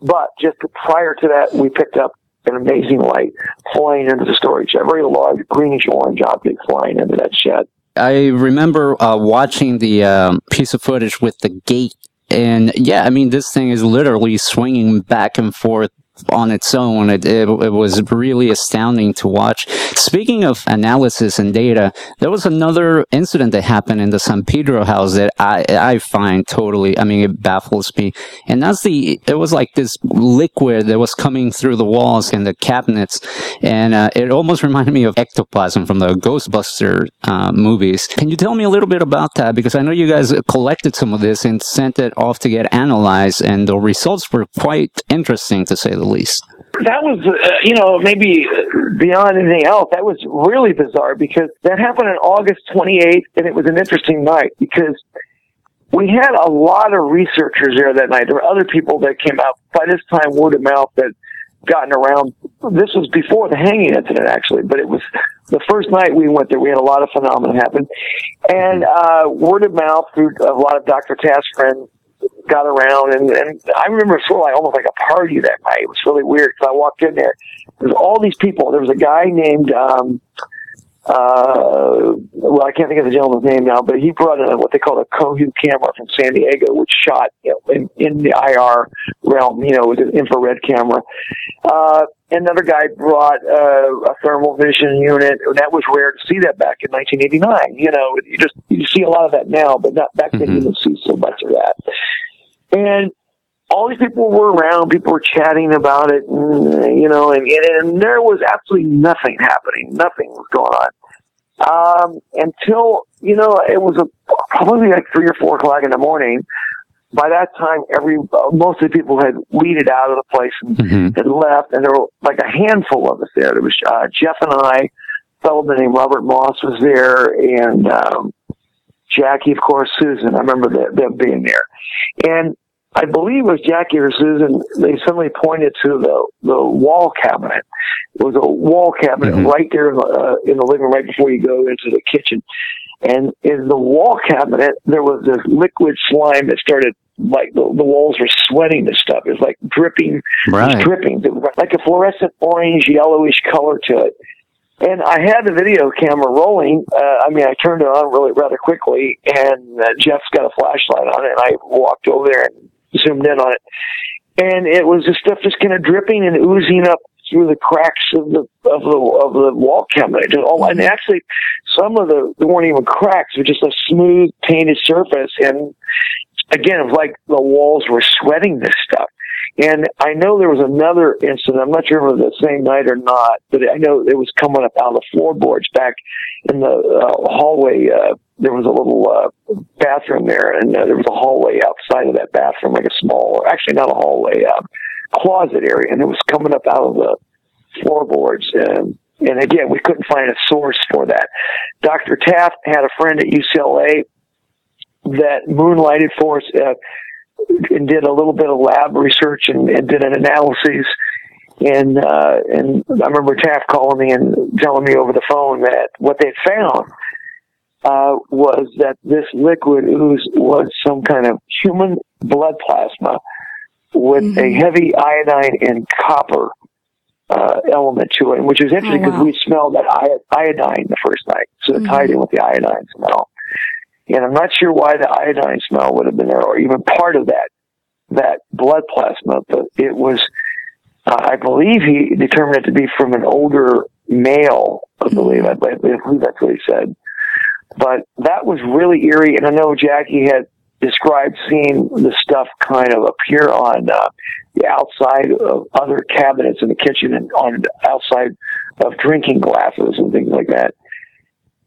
but just prior to that, we picked up an amazing light flying into the storage shed, very large greenish orange object flying into that shed. I remember uh, watching the um, piece of footage with the gate, and yeah, I mean, this thing is literally swinging back and forth on its own. It, it, it was really astounding to watch. Speaking of analysis and data, there was another incident that happened in the San Pedro house that I, I find totally, I mean, it baffles me. And that's the, it was like this liquid that was coming through the walls and the cabinets. And uh, it almost reminded me of ectoplasm from the Ghostbuster uh, movies. Can you tell me a little bit about that? Because I know you guys collected some of this and sent it off to get analyzed, and the results were quite interesting to say the least. that was, uh, you know, maybe beyond anything else, that was really bizarre because that happened on August 28th, and it was an interesting night because we had a lot of researchers there that night. There were other people that came out by this time, word of mouth that gotten around. This was before the hanging incident, actually, but it was the first night we went there. We had a lot of phenomena happen, and uh, word of mouth through a lot of Dr. Taff's friends got around, and, and I remember sort of like almost like a party that night. It was really weird because I walked in there. There's all these people. There was a guy named. Um, uh, well, I can't think of the gentleman's name now, but he brought in what they call a Cohu camera from San Diego, which shot you know, in, in the IR realm, you know, with an infrared camera. Uh, another guy brought uh, a thermal vision unit, and that was rare to see that back in 1989. You know, you just you see a lot of that now, but not back then. Mhm. You didn't see so much of that. And all these people were around. People were chatting about it, and, you know, and, and, and there was absolutely nothing happening. Nothing was going on um, until you know it was a, probably like three or four o'clock in the morning. By that time, every uh, most of the people had weeded out of the place and Mhm. had left, and there were like a handful of us there. There was uh, Jeff and I, a fellow named Robert Moss was there, and um, Jackie, of course, Susan. I remember the, them being there, and I believe it was Jackie or Susan. They suddenly pointed to the the wall cabinet. It was a wall cabinet Mhm. right there in the, uh, in the living room, right before you go into the kitchen. And in the wall cabinet, there was this liquid slime that started like the, the walls were sweating this stuff. It was like dripping Right. drippings. It like a fluorescent orange, yellowish color to it. And I had the video camera rolling. Uh, I mean, I turned it on really rather quickly, and uh, Jeff's got a flashlight on it, and I walked over there and zoomed in on it. And it was the stuff just kind of dripping and oozing up through the cracks of the of the of the wall cabinet. All, and actually, some of the there weren't even cracks; it was just a smooth painted surface. And again, it was like the walls were sweating this stuff. And I know there was another incident. I'm not sure if it was the same night or not, but I know it was coming up out of the floorboards back in the uh, hallway. Uh, there was a little uh, bathroom there, and uh, there was a hallway outside of that bathroom, like a small, actually not a hallway, uh, closet area, and it was coming up out of the floorboards. And, and again, we couldn't find a source for that. Dr. Taff had a friend at UCLA that moonlighted for us. Uh, and did a little bit of lab research and, and did an analysis. And uh, and I remember Taff calling me and telling me over the phone that what they found uh, was that this liquid ooze was some kind of human blood plasma with a Mhm. heavy iodine and copper uh, element to it, which was interesting Oh, because wow. we smelled that iodine the first night, so it tied in with the iodine smell. And I'm not sure why the iodine smell would have been there, or even part of that that blood plasma. But it was, uh, I believe, he determined it to be from an older male. I believe, I believe I believe that's what he said. But that was really eerie, and I know Jackie had described seeing the stuff kind of appear on uh, the outside of other cabinets in the kitchen and on the outside of drinking glasses and things like that.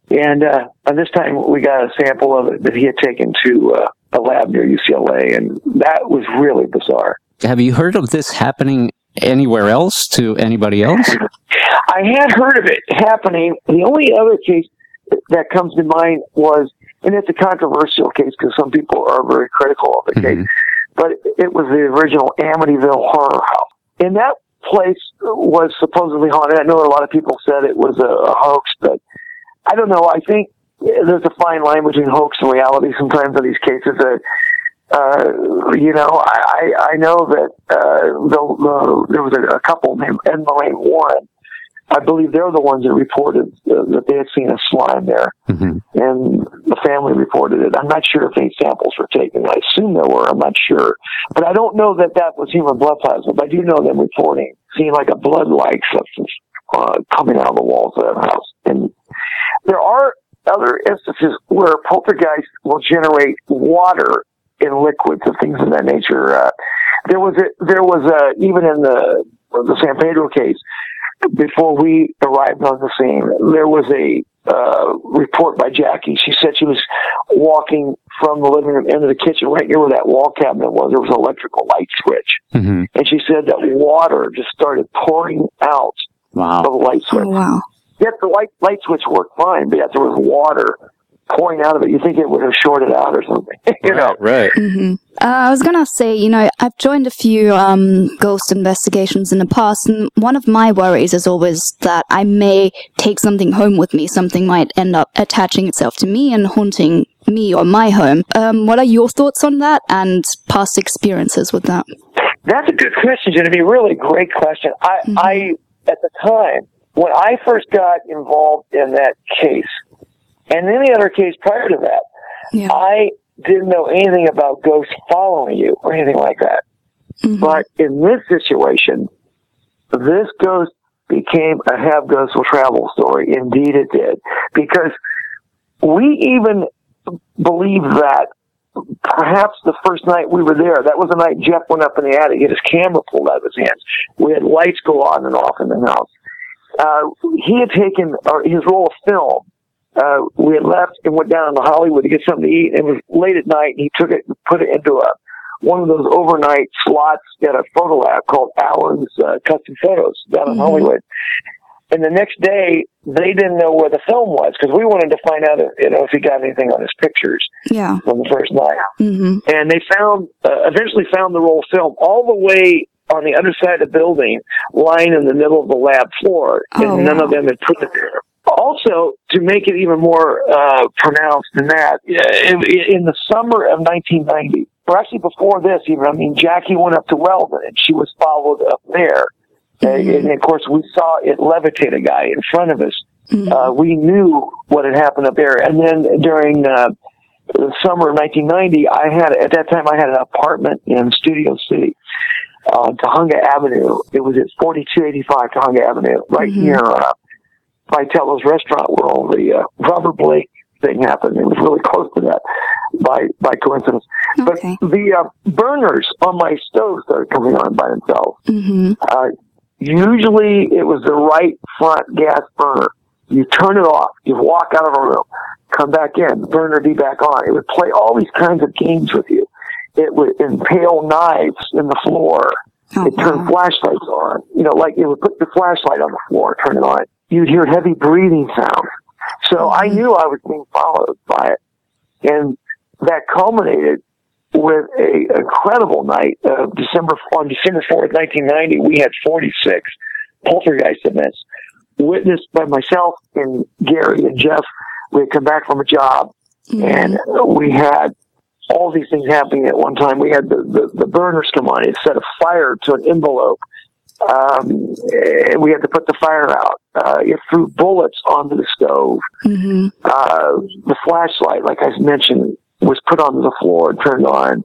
And uh, and this time we got a sample of it that he had taken to uh, a lab near UCLA, and that was really bizarre. Have you heard of this happening anywhere else to anybody else? I had heard of it happening. The only other case that comes to mind was, and it's a controversial case because some people are very critical of the case, Mhm. but it was the original Amityville Horror House. And that place was supposedly haunted. I know a lot of people said it was a, a hoax, but I don't know. I think there's a fine line between hoax and reality sometimes in these cases. that uh, you know, I, I I know that uh, the, the, there was a, a couple named Ed and Warren. I believe they're the ones that reported uh, that they had seen a slime there, Mhm. and the family reported it. I'm not sure if any samples were taken. I assume there were. I'm not sure, but I don't know that that was human blood plasma. But I do know them reporting seeing like a blood-like substance uh, coming out of the walls of that house. And there are other instances where poltergeist will generate water in liquids and things of that nature. Uh, there was a, there was a, even in the the San Pedro case, before we arrived on the scene, there was a uh, report by Jackie. She said she was walking from the living room into the kitchen, right near where that wall cabinet was. There was an electrical light switch, Mhm. and she said that water just started pouring out Wow. of the light switch. Oh, wow. Yet the light light switch worked fine, but yet there was water pouring out of it. You think it would have shorted out or something, you know? right. hmm Uh, I was gonna say, you know, I've joined a few um, ghost investigations in the past, and one of my worries is always that I may take something home with me. Something might end up attaching itself to me and haunting me or my home. Um, what are your thoughts on that and past experiences with that? That's a good question, Genevieve. Really great question. I, I, at the time, when I first got involved in that case, and any other case prior to that, Yeah. I didn't know anything about ghosts following you or anything like that. Mhm. But in this situation, this ghost became a have ghosts will travel story. Indeed it did. Because we even believe that perhaps the first night we were there, that was the night Jeff went up in the attic, he had his camera pulled out of his hands. We had lights go on and off in the house. Uh, he had taken uh, his roll of film. Uh, we had left and went down to Hollywood to get something to eat. It was late at night. And he took it and put it into a one of those overnight slots at a photo lab called Allen's uh, Custom Photos down in Mhm. Hollywood. And the next day, they didn't know where the film was because we wanted to find out, if, you know, if he got anything on his pictures Yeah. from the first night. hmm And they found, uh, eventually found the roll of film all the way on the other side of the building, lying in the middle of the lab floor, and Oh, none wow. of them had put it there. Also, to make it even more uh, pronounced than that, in, in the summer of 1990, or actually before this, even, I mean, Jackie went up to Weldon, and she was followed up there. Uh, Mhm. and of course, we saw it levitate a guy in front of us. Mhm. Uh, we knew what had happened up there. And then during uh, the summer of 1990, I had at that time I had an apartment in Studio City, uh, Tujunga Avenue. It was at 4285 Tujunga Avenue, right Mhm. near uh, Vitello's restaurant, where all the uh, Robert Blake thing happened. It was really close to that by by coincidence. Okay. But the uh, burners on my stove started coming on by themselves. hmm Uh, usually it was the right front gas burner. You turn it off, you walk out of a room, come back in, the burner be back on. It would play all these kinds of games with you. It would impale knives in the floor. Oh, It turned wow. flashlights on. You know, like it would put the flashlight on the floor, turn it on. You'd hear heavy breathing sounds. So I knew I was being followed by it. And that culminated with a incredible night of December on December fourth, nineteen ninety. We had forty six poltergeist events witnessed by myself and Gary and Jeff. We had come back from a job Mhm. and we had all these things happening at one time. We had the, the, the burners come on. It set a fire to an envelope. Um, and we had to put the fire out. Uh, it threw bullets onto the stove Mhm. uh, the flashlight, like I mentioned, was put onto the floor and turned on.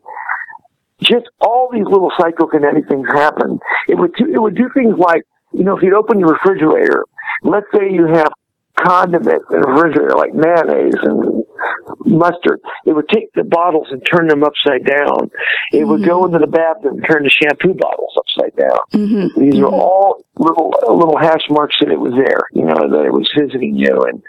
Just all these little psychokinetic things happen. It would do, it would do things like, you know, if you'd open your refrigerator, let's say you have condiments in the refrigerator like mayonnaise and mustard. It would take the bottles and turn them upside down. It would go into the bathroom and turn the shampoo bottles upside down. Mhm. These are all little little hash marks that it was there, you know, that it was visiting you. And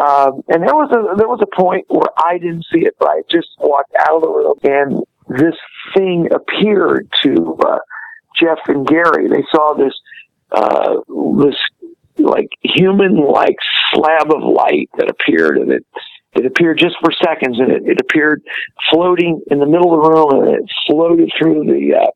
um, and there was a there was a point where I didn't see it, but I just walked out of the room, and this thing appeared to uh, Jeff and Gary. They saw this uh, this like human like slab of light that appeared, and it it appeared just for seconds, and it, it appeared floating in the middle of the room, and it floated through the uh,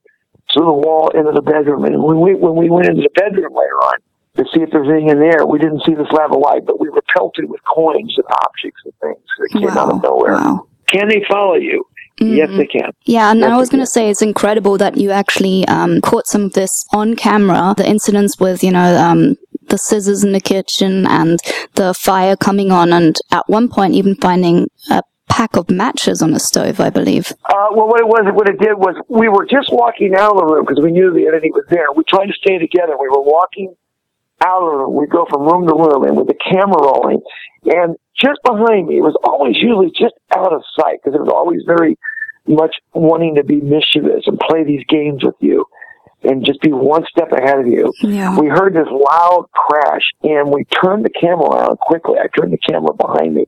through the wall into the bedroom. And when we when we went into the bedroom later on to see if there's anything in there, we didn't see this slab of light, but we were pelted with coins and objects and things that came out of nowhere. Wow. Can they follow you? Yes, they can. Yeah, and Yes, I was going to say it's incredible that you actually um, caught some of this on camera. The incidents with, you know, um, the scissors in the kitchen and the fire coming on, and at one point even finding a pack of matches on the stove, I believe. Uh, well, what it was, what it did was, we were just walking out of the room because we knew the entity was there. We tried to stay together. We were walking out of the room. We go from room to room, and with the camera rolling, and just behind me, it was always usually just out of sight because it was always very much wanting to be mischievous and play these games with you. And just be one step ahead of you. Yeah. We heard this loud crash and we turned the camera around quickly. I turned the camera behind me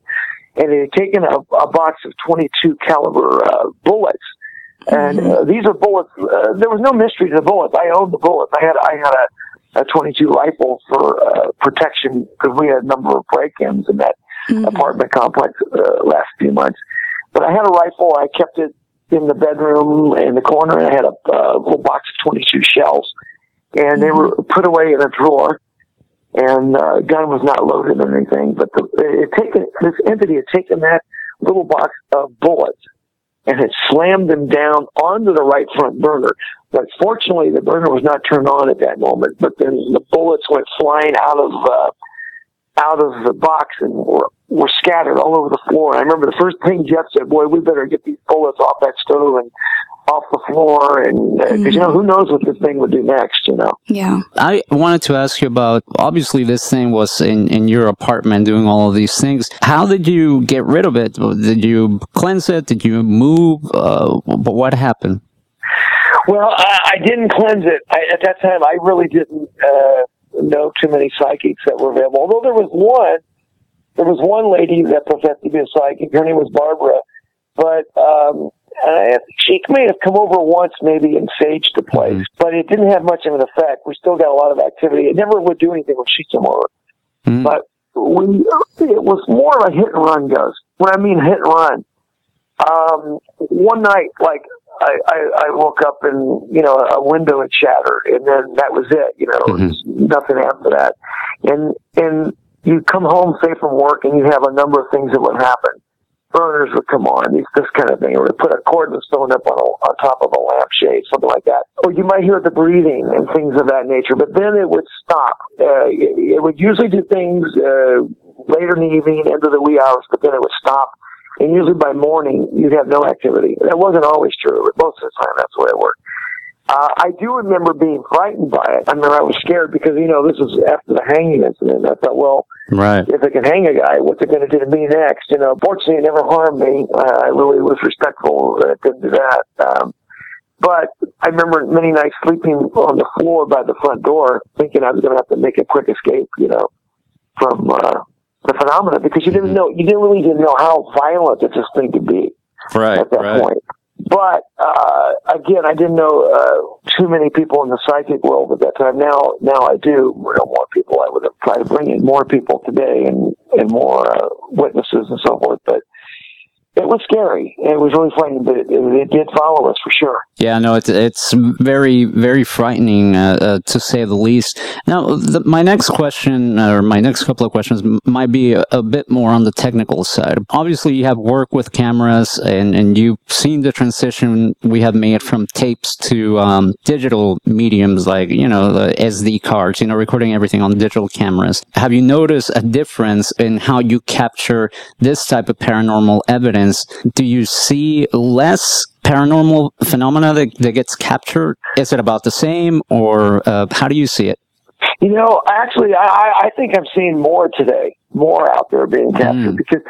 and it had taken a, a box of 22 caliber uh, bullets. And uh, these are bullets. Uh, there was no mystery to the bullets. I owned the bullets. I had I had a, a 22 rifle for uh, protection because we had a number of break-ins in that apartment complex uh, last few months. But I had a rifle. I kept it in the bedroom in the corner, and I had a uh, little box of 22 shells, and they were put away in a drawer. And uh, gun was not loaded or anything, but the, it had taken this entity had taken that little box of bullets and had slammed them down onto the right front burner. But fortunately, the burner was not turned on at that moment. But then the bullets went flying out of uh, out of the box and were were scattered all over the floor. And I remember the first thing Jeff said, "Boy, we better get these bullets off that stove and off the floor." And because you know, who knows what this thing would do next? You know. Yeah. I wanted to ask you about obviously this thing was in, in your apartment doing all of these things. How did you get rid of it? Did you cleanse it? Did you move? Uh, but what happened? Well, I, I didn't cleanse it. I, at that time, I really didn't uh, know too many psychics that were available. Although there was one, there was one lady that professed to be a psychic. Her name was Barbara, but um, I, she may have come over once, maybe, and saged the place, but it didn't have much of an effect. We still got a lot of activity. It never would do anything when she came over, Mm. but we it was more of a hit and run ghost. When I mean hit and run, um, one night, like I, I, I woke up and you know a window had shattered, and then that was it. You know, Mhm. was nothing after that. And and you come home say from work, and you have a number of things that would happen. Burners would come on, these, this kind of thing, or put a cordless stone up on, a, on top of a lampshade, something like that. Or you might hear the breathing and things of that nature, but then it would stop. Uh, it, it would usually do things uh, later in the evening, into the wee hours, but then it would stop and usually by morning you'd have no activity. That wasn't always true, but most of the time that's the way it worked. Uh, I do remember being frightened by it. I remember I was scared because, you know, this was after the hanging incident. I thought, well, Right. if it can hang a guy, what's it going to do to me next? You know, fortunately, it never harmed me. Uh, I really was respectful that it didn't do that. Um, but I remember many nights sleeping on the floor by the front door, thinking I was going to have to make a quick escape, you know, from uh, the phenomena because you didn't know, you didn't really didn't know how violent that this thing could be Right. at that point. But uh, again, I didn't know uh, too many people in the psychic world at that time. Now, now I do know more people. I would have tried to bring in more people today and and more uh, witnesses and so forth. But it was scary. It was really frightening, but it, it, it did follow us for sure. Yeah, no, it's it's very very frightening uh, uh, to say the least. Now, the, my next question or my next couple of questions might be a, a bit more on the technical side. Obviously, you have worked with cameras, and and you've seen the transition we have made from tapes to um, digital mediums like you know the SD cards, you know, recording everything on digital cameras. Have you noticed a difference in how you capture this type of paranormal evidence? Do you see less paranormal phenomena that, that gets captured? Is it about the same, or uh, how do you see it? You know, actually, I, I- think I'm seeing more today, more out there being captured Mm. because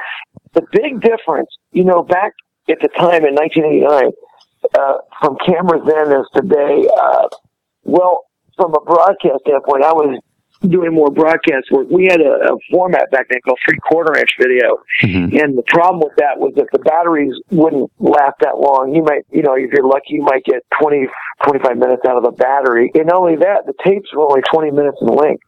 the big difference, you know, back at the time in 1989, uh, from cameras then as today, uh, well, from a broadcast standpoint, I was doing more broadcast work. We had a, a format back then called three quarter inch video. Mhm. And the problem with that was that the batteries wouldn't last that long. You might, you know, if you're lucky, you might get 20, 25 minutes out of a battery. And not only that, the tapes were only 20 minutes in length.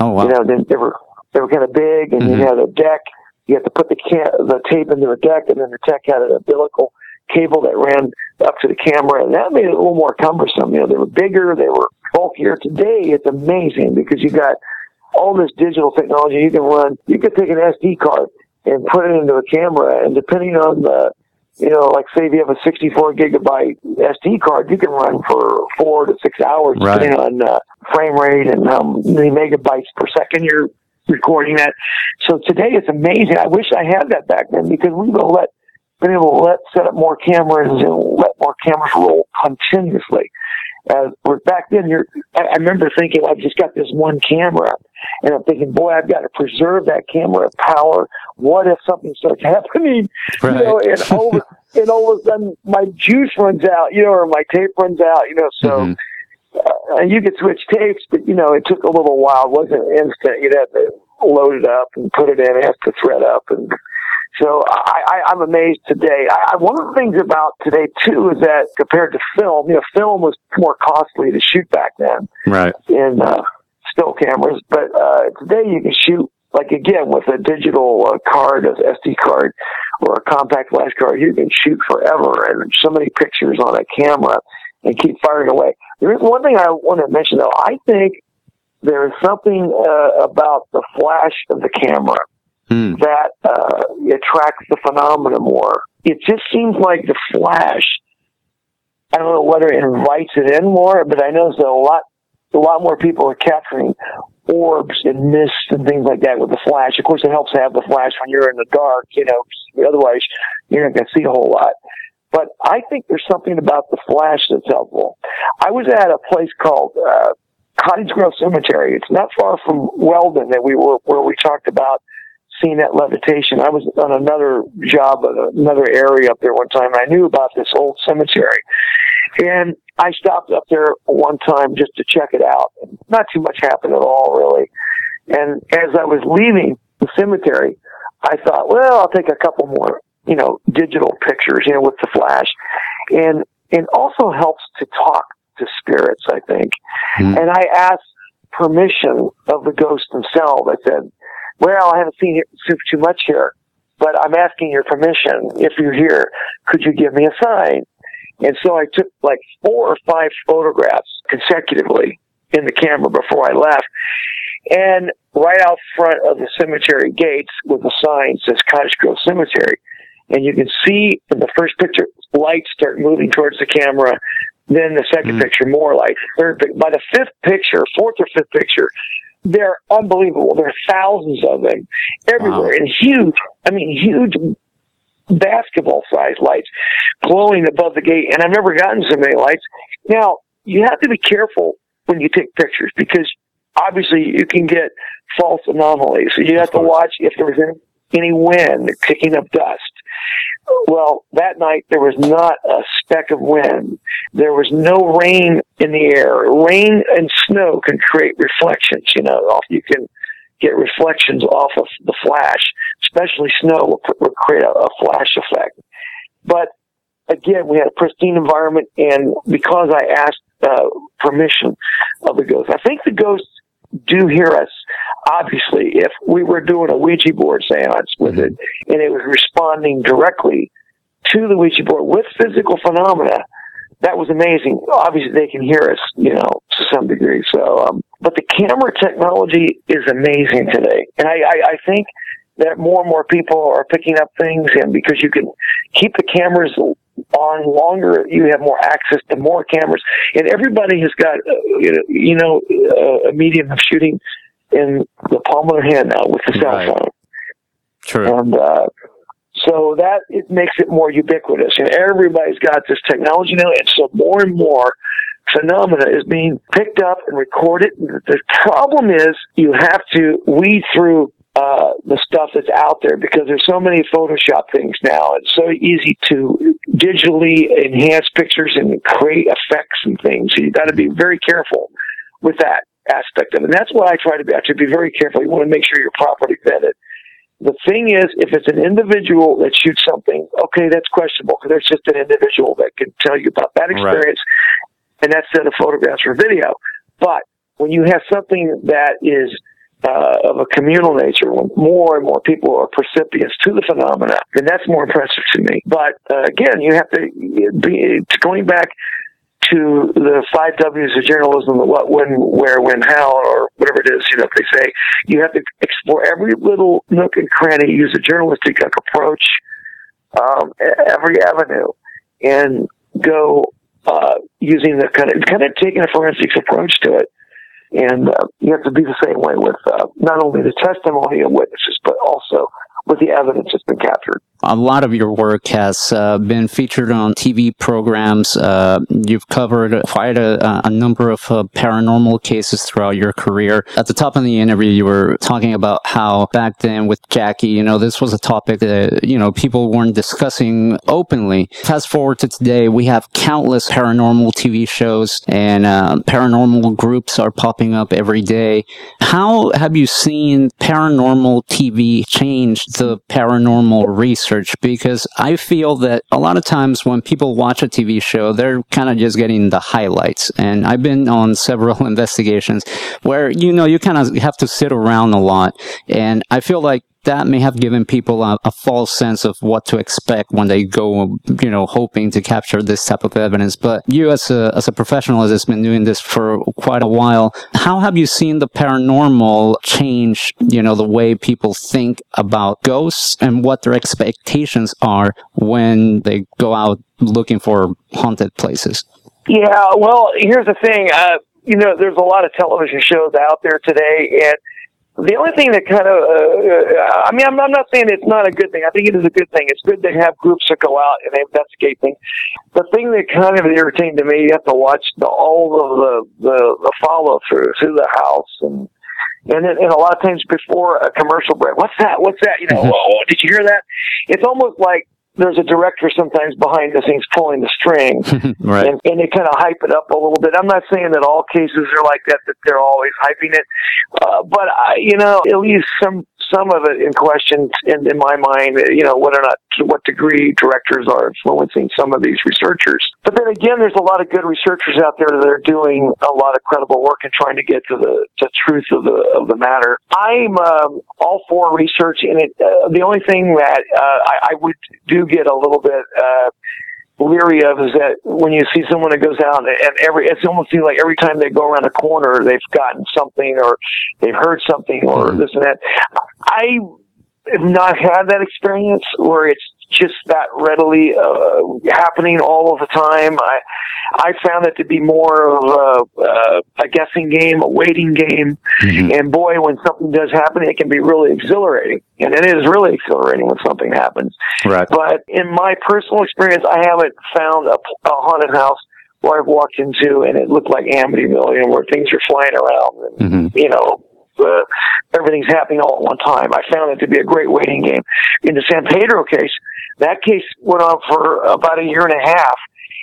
Oh wow! You know, they, they were they were kind of big, and Mhm. you had a deck. You had to put the ca- the tape into a deck, and then the deck had an umbilical cable that ran up to the camera, and that made it a little more cumbersome. You know, they were bigger, they were bulkier. Today, it's amazing because you got all this digital technology. You can run. You could take an SD card and put it into a camera, and depending on the you know, like say if you have a 64 gigabyte SD card, you can run for four to six hours, Right. depending on uh, frame rate and how many megabytes per second you're recording that. So today it's amazing. I wish I had that back then because we would have let been able to let set up more cameras and let more cameras roll continuously. Uh, back then, you're, I, I remember thinking, I've just got this one camera, and I'm thinking, boy, I've got to preserve that camera power. What if something starts happening? Right. You know, and all, of, and all of a sudden my juice runs out, you know, or my tape runs out, you know. So Mhm. uh, you could switch tapes, but you know, it took a little while. It wasn't instant. You'd have to load it up and put it in, have to thread up, and so I, I, I'm amazed today. I, one of the things about today too is that compared to film, you know, film was more costly to shoot back then Right. in uh, still cameras, but uh, today you can shoot like again with a digital uh, card, an SD card, or a compact flash card. You can shoot forever and so many pictures on a camera and keep firing away. There is one thing I want to mention though. I think there is something uh, about the flash of the camera Hmm. that uh, attracts the phenomena more. It just seems like the flash. I don't know whether it invites it in more, but I notice that a lot, a lot more people are capturing orbs and mists and things like that with the flash. Of course, it helps to have the flash when you're in the dark, you know. Otherwise, you're not going to see a whole lot. But I think there's something about the flash that's helpful. I was at a place called uh, Cottage Grove Cemetery. It's not far from Weldon that we were, where we talked about seeing that levitation. I was on another job another area up there one time, and I knew about this old cemetery. And I stopped up there one time just to check it out. Not too much happened at all, really. And as I was leaving the cemetery, I thought, well, I'll take a couple more, you know, digital pictures, you know, with the flash. And it also helps to talk to spirits, I think. Hmm. And I asked permission of the ghost themselves. I said, well, I haven't seen it too, much here, but I'm asking your permission. If you're here, could you give me a sign? And so I took like four or five photographs consecutively in the camera before I left. And right out front of the cemetery gates with a sign says Cottage Grove Cemetery. And you can see in the first picture, lights start moving towards the camera. Then the second Mm. picture, more lights. Third, by the fifth picture, fourth or fifth picture, they're unbelievable. There are thousands of them everywhere Wow. and huge. I mean, huge basketball sized lights glowing above the gate. And I've never gotten so many lights. Now, you have to be careful when you take pictures because obviously you can get false anomalies. So you have to watch if there's any, any wind kicking up dust. Well, that night there was not a speck of wind. There was no rain in the air. Rain and snow can create reflections, you know, off- you can get reflections off of the flash, especially snow will, will create a, a flash effect. But again, we had a pristine environment and because I asked uh, permission of the ghost, I think the ghosts do hear us. Obviously, if we were doing a Ouija board seance with it and it was responding directly to the Ouija board with physical phenomena, that was amazing. Obviously, they can hear us, you know, to some degree. So, um, but the camera technology is amazing today, and I, I, I think that more and more people are picking up things, and because you can keep the cameras on longer, you have more access to more cameras, and everybody has got, uh, you know, you know uh, a medium of shooting in the palm of their hand now with the cell Right. phone. True. And uh, so that it makes it more ubiquitous. And everybody's got this technology now, and so more and more phenomena is being picked up and recorded. The problem is you have to weed through uh, the stuff that's out there because there's so many Photoshop things now. It's so easy to digitally enhance pictures and create effects and things. So you got to be very careful with that aspect of it. And that's what I try to be. I try to be very careful. You want to make sure you're properly vetted. The thing is, if it's an individual that shoots something, okay, that's questionable because there's just an individual that can tell you about that Right. experience and that set of photographs or video. But when you have something that is uh, of a communal nature, when more and more people are percipients to the phenomena, then that's more impressive to me. But uh, again, you have to be going back to the five W's of journalism: the what, when, where, when, how, or whatever it is. You know, they say you have to explore every little nook and cranny, use a journalistic approach, um, every avenue, and go uh, using the kind of kind of taking a forensics approach to it. And uh, you have to be the same way with uh, not only the testimony of witnesses, but also with the evidence that's been captured. A lot of your work has uh, been featured on TV programs. Uh, you've covered quite a, a number of uh, paranormal cases throughout your career. At the top of the interview, you were talking about how back then with Jackie, you know, this was a topic that, you know, people weren't discussing openly. Fast forward to today, we have countless paranormal TV shows and uh, paranormal groups are popping up every day. How have you seen paranormal TV change the paranormal research? Because I feel that a lot of times when people watch a TV show, they're kind of just getting the highlights. And I've been on several investigations where, you know, you kind of have to sit around a lot. And I feel like that may have given people a, a, false sense of what to expect when they go, you know, hoping to capture this type of evidence. But you, as a as a professional, has been doing this for quite a while. How have you seen the paranormal change? You know, the way people think about ghosts and what their expectations are when they go out looking for haunted places. Yeah, well, here's the thing. Uh, you know, there's a lot of television shows out there today, and the only thing that kind of, uh, uh, I mean, I'm, I'm not saying it's not a good thing. I think it is a good thing. It's good to have groups that go out and investigate things. The thing that kind of irritating to me, you have to watch the, all of the, the, the follow through through the house and, and, then, and a lot of times before a commercial break, what's that? What's that? You know, mm-hmm. oh, did you hear that? It's almost like there's a director sometimes behind the scenes pulling the strings, right. and, and they kind of hype it up a little bit. I'm not saying that all cases are like that; that they're always hyping it, uh, but I, you know, at least some some of it in question in, in my mind, you know, whether or not to what degree directors are influencing some of these researchers. But then again, there's a lot of good researchers out there that are doing a lot of credible work and trying to get to the to truth of the of the matter. I'm um, all for research in it. Uh, the only thing that uh, I, I would do get a little bit. Uh, leery of is that when you see someone that goes out and every it's almost seems like every time they go around a corner they've gotten something or they've heard something or mm-hmm. this and that. I have not had that experience where it's just that readily uh, happening all of the time. I I found it to be more of a, uh, a guessing game, a waiting game, mm-hmm. and boy, when something does happen, it can be really exhilarating, and it is really exhilarating when something happens. Right. But in my personal experience, I haven't found a, a haunted house where I've walked into and it looked like Amityville, you know, where things are flying around and mm-hmm. you know uh, everything's happening all at one time. I found it to be a great waiting game. In the San Pedro case, that case went on for about a year and a half.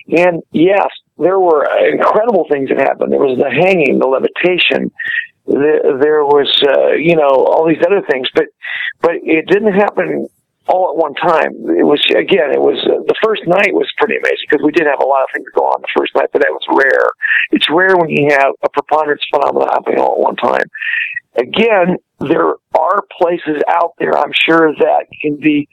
And yes, there were incredible things that happened. There was the hanging, the levitation. There was, uh, you know, all these other things, but, but it didn't happen all at one time. It was again, it was uh, the first night was pretty amazing because we did have a lot of things go on the first night, but that was rare. It's rare when you have a preponderance phenomenon happening all at one time. Again, there are places out there, I'm sure, that can be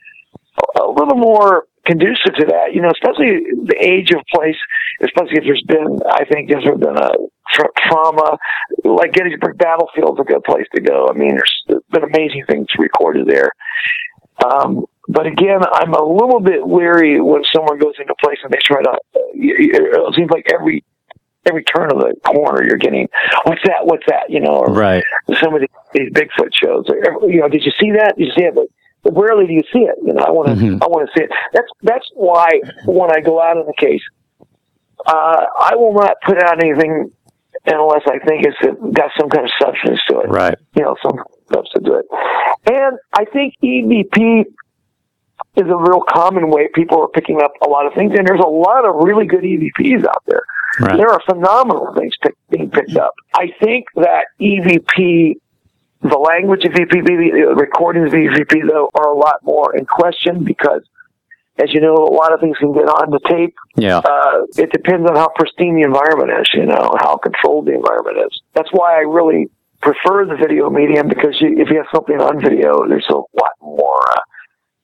a little more conducive to that, you know, especially the age of place, especially if there's been, I think if there's been a tra- trauma, like Gettysburg Battlefield's a good place to go. I mean, there's been amazing things recorded there. Um, but again, I'm a little bit weary when someone goes into a place and they try to, it seems like every every turn of the corner you're getting what's that what's that you know right some of these bigfoot shows or, you know did you see that did you see it but rarely do you see it you know i want to mm-hmm. i want to see it that's that's why when i go out in the case uh, i will not put out anything unless i think it's got some kind of substance to it right you know some substance to it and i think evp is a real common way people are picking up a lot of things and there's a lot of really good evps out there Right. There are phenomenal things pick, being picked up. I think that EVP, the language of the recordings of EVP, though, are a lot more in question because, as you know, a lot of things can get on the tape. Yeah. Uh, it depends on how pristine the environment is, you know, how controlled the environment is. That's why I really prefer the video medium because you, if you have something on video, there's a lot more uh,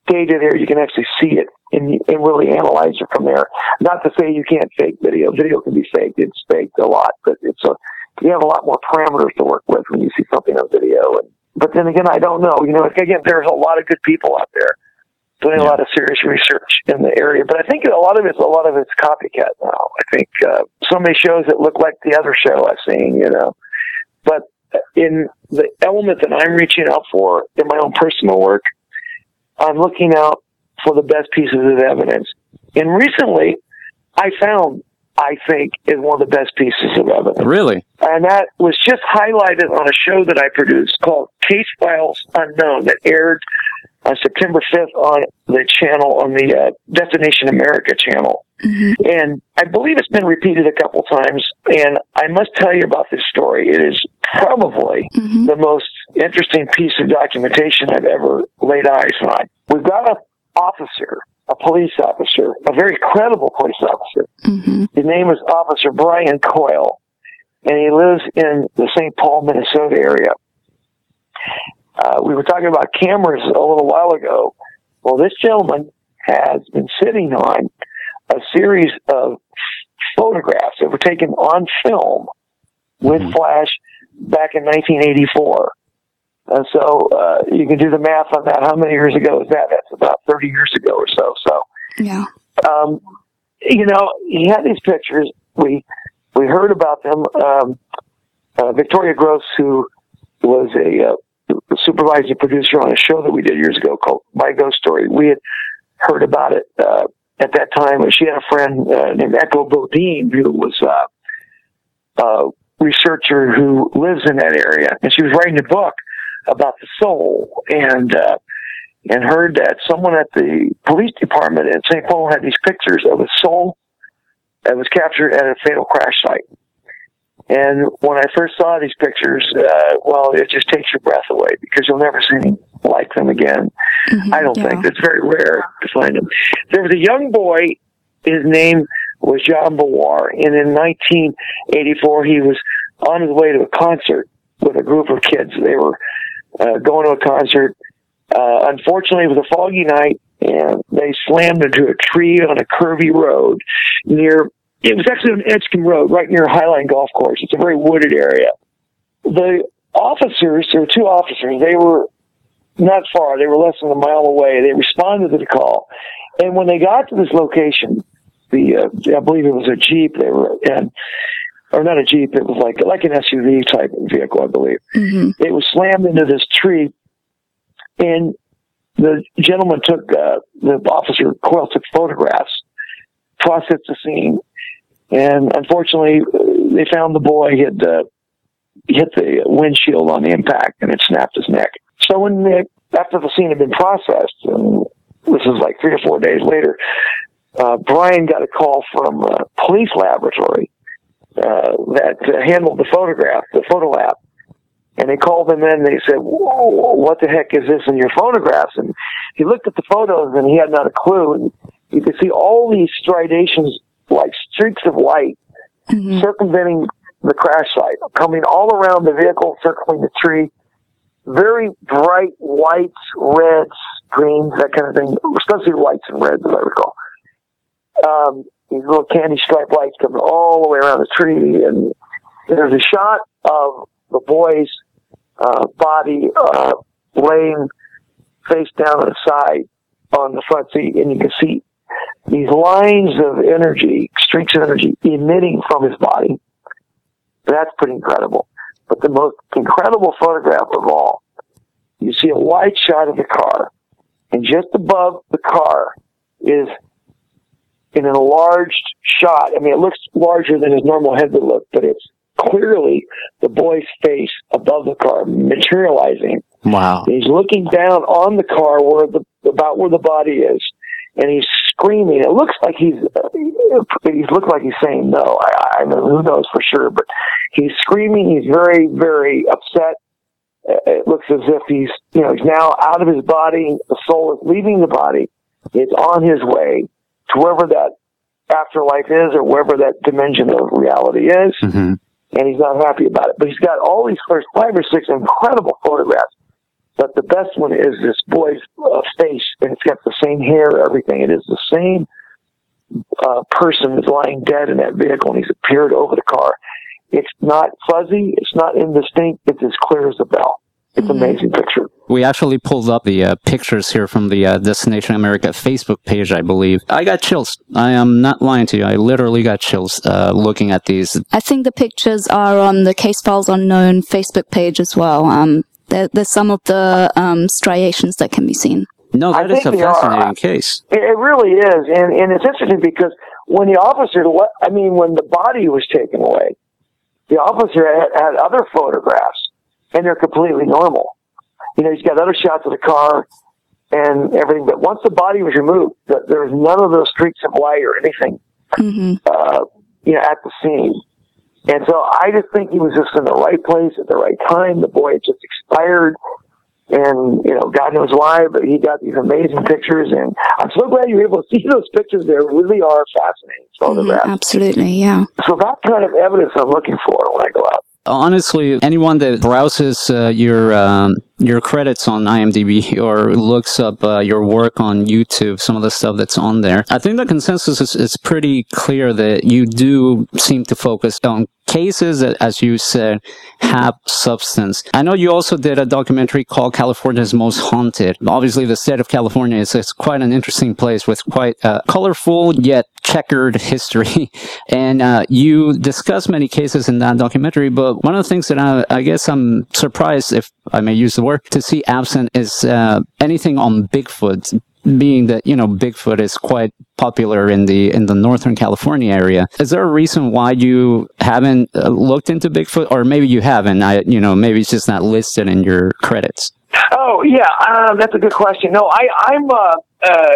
data there. You can actually see it and, and really analyze it from there. Not to say you can't fake video. Video can be faked. It's faked a lot, but it's a, you have a lot more parameters to work with when you see something on video. And, but then again, I don't know. You know, again, there's a lot of good people out there doing yeah. a lot of serious research in the area. But I think a lot of it's a lot of it's copycat now. I think uh, so many shows that look like the other show I've seen. You know, but in the element that I'm reaching out for in my own personal work, I'm looking out for the best pieces of evidence. And recently, I found, I think, is one of the best pieces of evidence. Really? And that was just highlighted on a show that I produced called Case Files Unknown that aired on September 5th on the channel, on the uh, Destination America channel. Mm-hmm. And I believe it's been repeated a couple times. And I must tell you about this story. It is probably mm-hmm. the most interesting piece of documentation I've ever laid eyes on. We've got an officer, a police officer, a very credible police officer. His name is Officer Brian Coyle, and he lives in the St. Paul, Minnesota area. Uh, we were talking about cameras a little while ago. Well, this gentleman has been sitting on a series of photographs that were taken on film with flash back in 1984. And so uh, you can do the math on that. How many years ago is that? That's about 30 years ago or so. So Yeah. um, you know, he had these pictures. We we heard about them. Um, uh, Victoria Gross, who was a uh, supervising producer on a show that we did years ago called My Ghost Story, we had heard about it uh, at that time. And she had a friend uh, named Echo Bodine who was uh, a researcher who lives in that area, and she was writing a book about the soul and. Uh, and heard that someone at the police department in St. Paul had these pictures of a soul that was captured at a fatal crash site. And when I first saw these pictures, uh, well, it just takes your breath away because you'll never see anything like them again. I don't yeah. think it's very rare to find them. There was a young boy. His name was John Bawar, and in 1984, he was on his way to a concert with a group of kids. They were uh, going to a concert. Uh, unfortunately, it was a foggy night, and they slammed into a tree on a curvy road near. It was actually on Edgcumbe Road, right near Highland Golf Course. It's a very wooded area. The officers, there were two officers. They were not far. They were less than a mile away. They responded to the call, and when they got to this location, the uh, I believe it was a jeep. They were in, or not a jeep. It was like like an SUV type vehicle, I believe. It was slammed into this tree, and the gentleman took uh, the officer Coyle took photographs, processed the scene, and unfortunately, uh, they found the boy had uh, hit the windshield on the impact and it snapped his neck. So when they, after the scene had been processed, and this is like three or four days later, uh, Brian got a call from a police laboratory uh, that handled the photograph, the photo lab. And they called him in. and They said, Whoa, "What the heck is this in your photographs?" And he looked at the photos, and he had not a clue. And you could see all these striations, like streaks of light, circumventing the crash site, coming all around the vehicle, circling the tree. Very bright whites, reds, greens, that kind of thing. Especially whites and reds, as I recall. Um, these little candy striped lights coming all the way around the tree, and there's a shot of the boy's uh, body uh, laying face down on the side on the front seat, and you can see these lines of energy, streaks of energy emitting from his body. That's pretty incredible. But the most incredible photograph of all, you see a wide shot of the car, and just above the car is an enlarged shot. I mean, it looks larger than his normal head would look, but it's clearly the boy's face above the car materializing. Wow. He's looking down on the car where the about where the body is, and he's screaming. It looks like he's he's looked like he's saying no. I, I mean, who knows for sure, but he's screaming. He's very very upset. It looks as if he's you know he's now out of his body. The soul is leaving the body. It's on his way to wherever that afterlife is or wherever that dimension of reality is hmm and he's not happy about it. But he's got all these first five or six incredible photographs. But the best one is this boy's uh, face, and it's got the same hair, everything. It is the same uh, person is lying dead in that vehicle, and he's appeared over the car. It's not fuzzy, it's not indistinct, it's as clear as a bell. It's an amazing picture. We actually pulled up the uh, pictures here from the uh, Destination America Facebook page, I believe. I got chills. I am not lying to you. I literally got chills uh, looking at these. I think the pictures are on the Case Files Unknown Facebook page as well. Um, there, there's some of the um, striations that can be seen. No, I that is a think they are. fascinating case. It, it really is, and and it's interesting because when the officer, what I mean, when the body was taken away, the officer had, had other photographs, and they're completely normal. You know, he's got other shots of the car and everything, but once the body was removed, th- there was none of those streaks of white or anything, hmm uh, you know, at the scene. And so I just think he was just in the right place at the right time. The boy had just expired. And, you know, God knows why, but he got these amazing pictures. And I'm so glad you were able to see those pictures. They really are fascinating photographs. absolutely, yeah. So that kind of evidence I'm looking for when I go out. Honestly, anyone that browses uh, your um, your credits on IMDb or looks up uh, your work on YouTube, some of the stuff that's on there, I think the consensus is, is pretty clear that you do seem to focus on cases that, as you said, have substance. I know you also did a documentary called California's Most Haunted. Obviously, the state of California is, is quite an interesting place with quite a colorful yet checkered history. and uh, you discuss many cases in that documentary, but one of the things that I, I guess I'm surprised, if I may use the word, to see absent is uh, anything on Bigfoot. Being that you know Bigfoot is quite popular in the in the Northern California area, is there a reason why you haven't uh, looked into Bigfoot, or maybe you haven't? I you know maybe it's just not listed in your credits. Oh yeah, um, that's a good question. No, I, I'm. Uh, uh,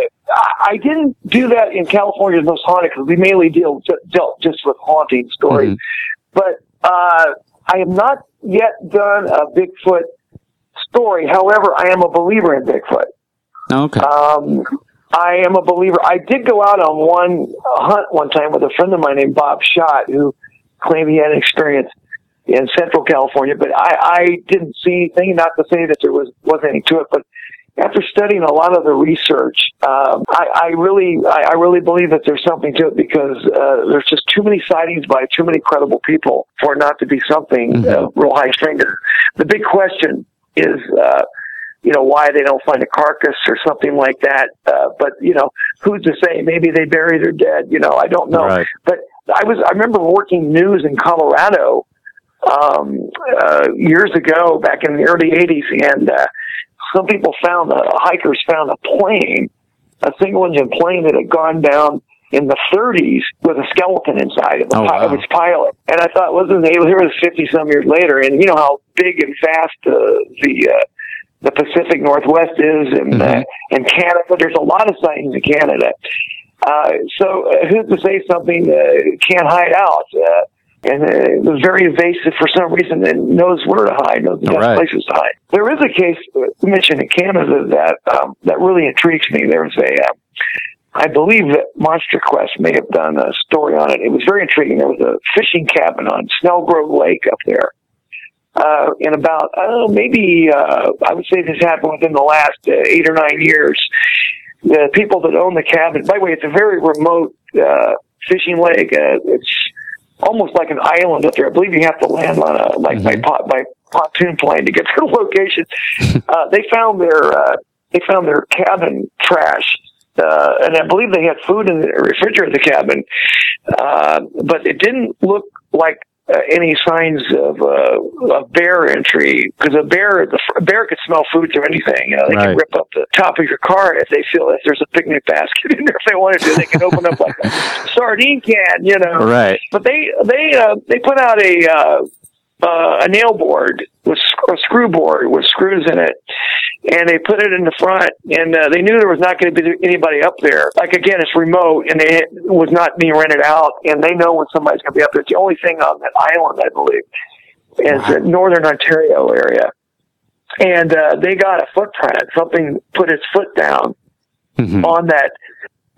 I didn't do that in California's Most Haunted because we mainly deal ju- dealt just with haunting stories. Mhm. But uh, I have not yet done a Bigfoot story. However, I am a believer in Bigfoot. Okay. Um, I am a believer. I did go out on one hunt one time with a friend of mine named Bob Schott, who claimed he had an experience in Central California, but I, I didn't see anything. Not to say that there was wasn't any to it, but after studying a lot of the research, um, I, I really, I, I really believe that there's something to it because uh, there's just too many sightings by too many credible people for it not to be something uh, real high standard. The big question is, uh, you know, why they don't find a carcass or something like that. Uh, but you know, who's to say? Maybe they bury their dead. You know, I don't know. Right. But I was, I remember working news in Colorado um, uh, years ago, back in the early '80s, and uh, some people found uh, hikers found a plane, a single-engine plane that had gone down in the 30s with a skeleton inside of, the Oh, pi- of its pilot. And I thought, wasn't it? Here was 50 some years later, and you know how big and fast uh, the uh, the Pacific Northwest is, and uh, and Canada. There's a lot of sightings in Canada. Uh, so uh, who's to say something uh, can't hide out? Uh, and uh, it was very evasive for some reason and knows where to hide, knows the best Right. places to hide. There is a case uh, mentioned in Canada that um, that really intrigues me. There's a, uh, I believe that Monster Quest may have done a story on it. It was very intriguing. There was a fishing cabin on Snelgrove Lake up there. Uh, in about, I don't know, maybe, uh, I would say this happened within the last uh, eight or nine years. The people that own the cabin, by the way, it's a very remote, uh, fishing lake. Uh, it's almost like an island up there. I believe you have to land on a, like, by, pot, by pontoon plane to get to the location. uh, they found their, uh, they found their cabin trash. Uh, and I believe they had food in the refrigerator of the cabin. Uh, but it didn't look like uh, any signs of uh, of bear entry because a bear the a bear could smell food through anything. You know, they Right. can rip up the top of your car if they feel if there's a picnic basket in there. If they wanted to, they can open up like a sardine can. You know, Right. but they they uh, they put out a uh, a nail board with sc- a screw board with screws in it, and they put it in the front. And uh, they knew there was not going to be anybody up there. Like again, it's remote, and they, it was not being rented out. And they know when somebody's going to be up there. It's the only thing on that island, I believe, is the northern Ontario area. And uh, they got a footprint. Something put its foot down Mhm. on that